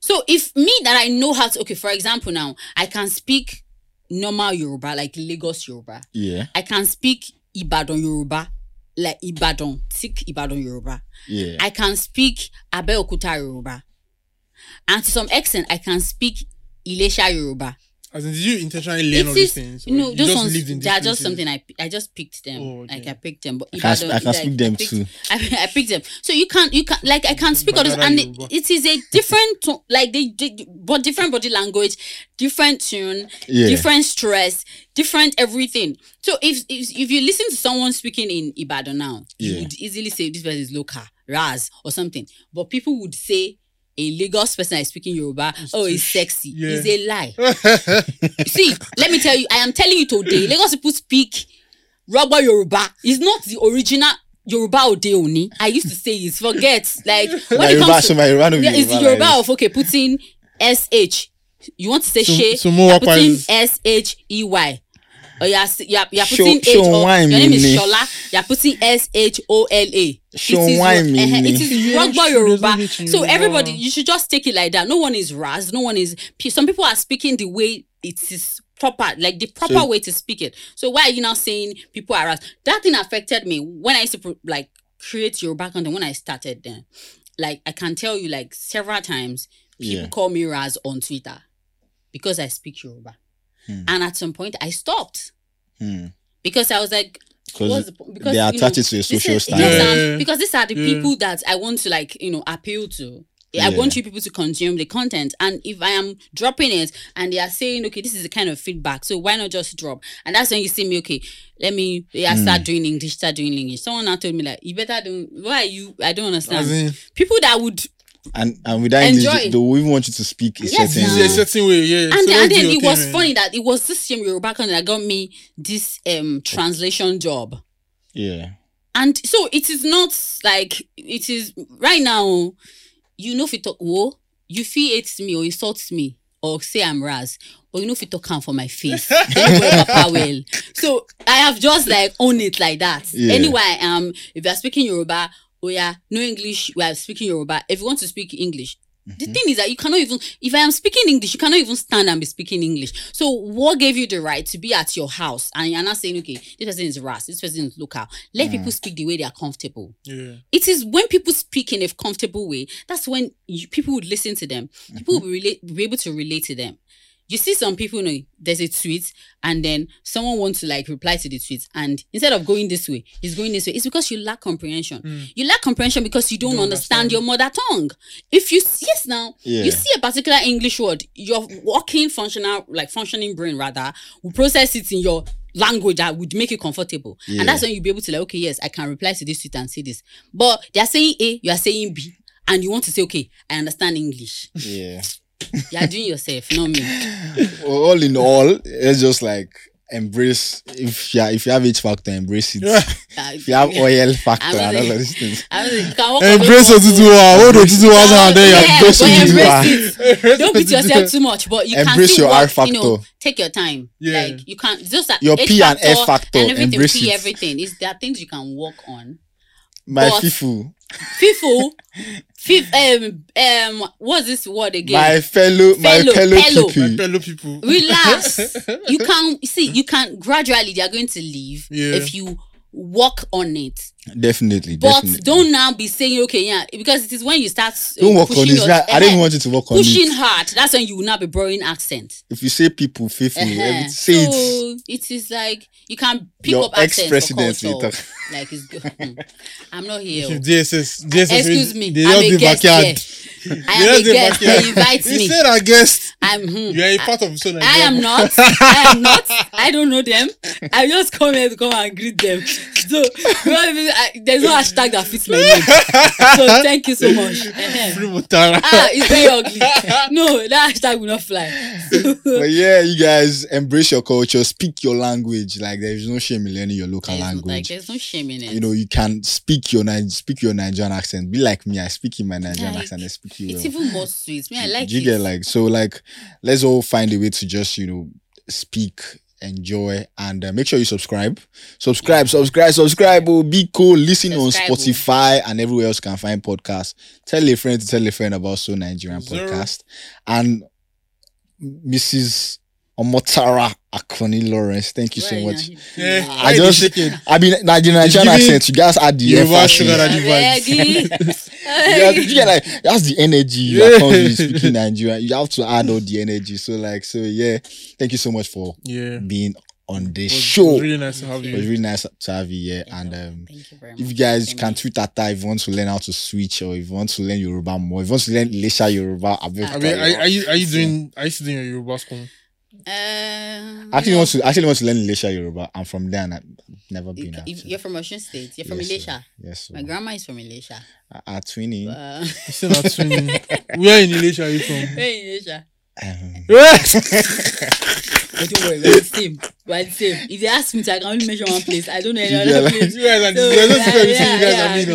So if me that I know how to, okay, for example, now I can speak normal Yoruba, like Lagos Yoruba. Yeah. I can speak Ibadan Yoruba, like Ibadan, thick Ibadan Yoruba. Yeah. I can speak Abeokuta Yoruba. And to some extent, I can speak Ilesha Yoruba. As in, did you intentionally learn all these things? No, you those just ones, lived in they are these just something I I just picked them. Oh, okay. Like I picked them. But I can, Ibadan, I can like, speak them picked- too. I, I picked them. So you can't, you can't, like, I can't speak all this, Badara and it, it is a different, to- like, they, they, but different body language, different tune, Yeah. different stress, different everything. So if, if if you listen to someone speaking in Ibadan now, you would easily say this person is local, Raz, or something. But people would say a Lagos person is speaking Yoruba, oh, it's sexy. yeah. It's a lie. See, let me tell you, I am telling you today, Lagos people speak rubber Yoruba. It's not the original Yoruba Odeoni. I used to say it. Forget. Like when My it Yoruba, comes to my Yoruba yeah, it's like Yoruba this. of okay, putting SH. You want to say she, so more you're putting S H E Y. Or you're, s- you're, you're putting show H O. Your name is me. Shola. You're putting S H O L A. Show It is wine ro- me eh, me. It is Yeah, Rugba Yoruba. no H in So everybody, you should just take it like that. No one is Raz. No one is. Some people are speaking the way it is proper, like the proper So- way to speak it. So why are you now saying people are Raz? That thing affected me when I used to like create Yoruba content when I started then. Like I can tell you, like several times, people Yeah. call me Raz on Twitter because I speak Yoruba. Hmm. And at some point, I stopped Hmm. because I was like, Because what's the po- because they are attached know, to a social is- standard. yes, Yeah. um, because these are the Yeah. people that I want to like, you know, appeal to. I Yeah. want you people to consume the content. And if I am dropping it and they are saying, okay, this is the kind of feedback, so why not just drop? And that's when you see me, okay, let me yeah, Hmm. start doing English, start doing English. Someone now told me like, you better do why are you I don't As understand. in, people that would And and with that Enjoy. English, they will even want you to speak a Yes, certain now. way. it's a certain way, yeah. and, so then- and then it thing, was man. funny that it was this same Yoruba content that got me this um translation job. Yeah. And so it is not like it is right now. You know, if you talk wo, you feel hate me or insults me or say I'm ras, but you know if you talk am for my face, then papa well. So I have just like own it like that. Yeah. Anyway, I am. If you are speaking Yoruba, oh yeah, no English. We are speaking Yoruba. If you want to speak English. The Mm-hmm. thing is that you cannot even, if I am speaking English, you cannot even stand and be speaking English. So, what gave you the right to be at your house and you're not saying, okay, this person is ras, this person is local? Let Mm. people speak the way they are comfortable Yeah. it is when people speak in a comfortable way that's when you, people would listen to them people will be, relate, be able to relate to them you see some people you know there's a tweet and then someone wants to like reply to the tweet and instead of going this way he's going this way it's because you lack comprehension hmm. you lack comprehension because you don't, Don't understand, understand. your mother tongue if you yes now Yeah. you see a particular english word your working functional like functioning brain rather will process it in your language that would make you comfortable Yeah. and that's when you'll be able to like okay yes i can reply to this tweet and say this but they are saying a you are saying b and you want to say okay i understand english Yeah. you are doing yourself not me Well, all in all, it's just like embrace if you if you have H factor, embrace it. If you have oil factor I was and all like- of these things. I mean, you can walk Embrace on those Otutu wa. Hold Otutu wa walls. and then you're embracing but Otutu wa. embrace it. Don't beat yourself too much, but you can Embrace still your R walk, you know, take your time. Yeah. Like you can't just that Your H P and F factor, and everything, embrace P it. everything. Is there are things you can work on. My But- fifu, FIFO, fif, um, um, what's this word again? my fellow, my Fellow, fellow fellow. My people. fellow people. relax you can see you can gradually they are going to leave Yeah. if you work on it Definitely, but definitely. don't now be saying okay yeah because it is when you start uh, don't work on pushing it. your- I don't eh, want you to work on pushing it. hard that's when you will now be borrowing accent If you say people faithful, Uh-huh. every- say it. so it is like you can pick Your up accent for ex-president will culture. like it's good Hmm. i'm not here If DSS, DSS, excuse me They i'm just a the guest backyard. here They i am a guest they invite He me said a guest. i'm hmm. You are a part of so I am not. I am not. I don't know them. I just come here to come and greet them. So I- there's no hashtag that fits my name. So thank you so much. Ah, it's very ugly. No, that hashtag will not fly. But yeah, you guys embrace your culture, speak your language. Like there is no shame in learning your local There's, language. like there's no shame in it. you know, you can speak your speak your Nigerian accent. Be like me, I speak in my Nigerian Like, accent. I speak you. it's well. even more sweet. Me, I like Do you it. get like so? Like, let's all find a way to just you know speak, enjoy, and uh, make sure you subscribe, subscribe, subscribe, subscribe. Oh, be cool. Listen on Subscribe, oh. Spotify and everywhere else can find podcasts. Tell a friend to tell a friend about So Nigerian Zero. podcast and Mrs. Omotara Akoni Lawrence. Thank you so Right, much. Yeah. I just- I mean, Nigerian, Nigerian accent. You guys add the Yoruba emphasis. sugar daddy Yeah, vibes. Becky. Yeah, you get like that's the energy Yeah. that comes with speaking Nigerian. You have to add all the energy. So like, so yeah. Thank you so much for Yeah. being on this It was, show. It was really nice to have you. It was really nice to have you here. And um, you if you guys Thank can tweet at that if you want to learn how to switch or if you want to learn Yoruba more, if you want to learn Lesha Yoruba, I I mean, are, are you are you doing? Are you still doing your Yoruba school? Um, actually you want to actually want to learn Lesha Yoruba. I'm from there and I've never been. know, out. you're from Osun State. You're from Yes, sir. Yes, so. My grandma is from Ilesha. at twinning. Uh, You still not swimming. Where in Ilesha are you from? Where in Ilesha? Um, But don't worry, we're the same. We're the same. If they ask me to, I can only mention one place. I don't know any Yeah, other like- place. You guys are So, there's no yeah, difference between yeah, you guys yeah. and me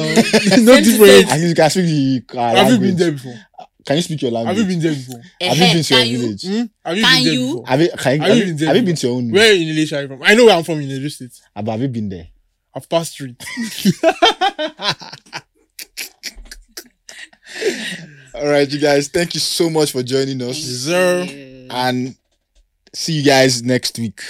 now. No difference. I think you can speak the uh, Have you been there before? Can you speak your language? Have you been there before? Have you Eh, been to your you? village? Hmm? Have you Can been there you? before? Have you, can, Have have, you you, been there have you been to your own? Where in Ilesha are you from? I know where I'm from in Edo State. Ah, but have you been there? I've passed through. All right, you guys. Thank you so much for joining us, Thank Zero. and see you guys next week.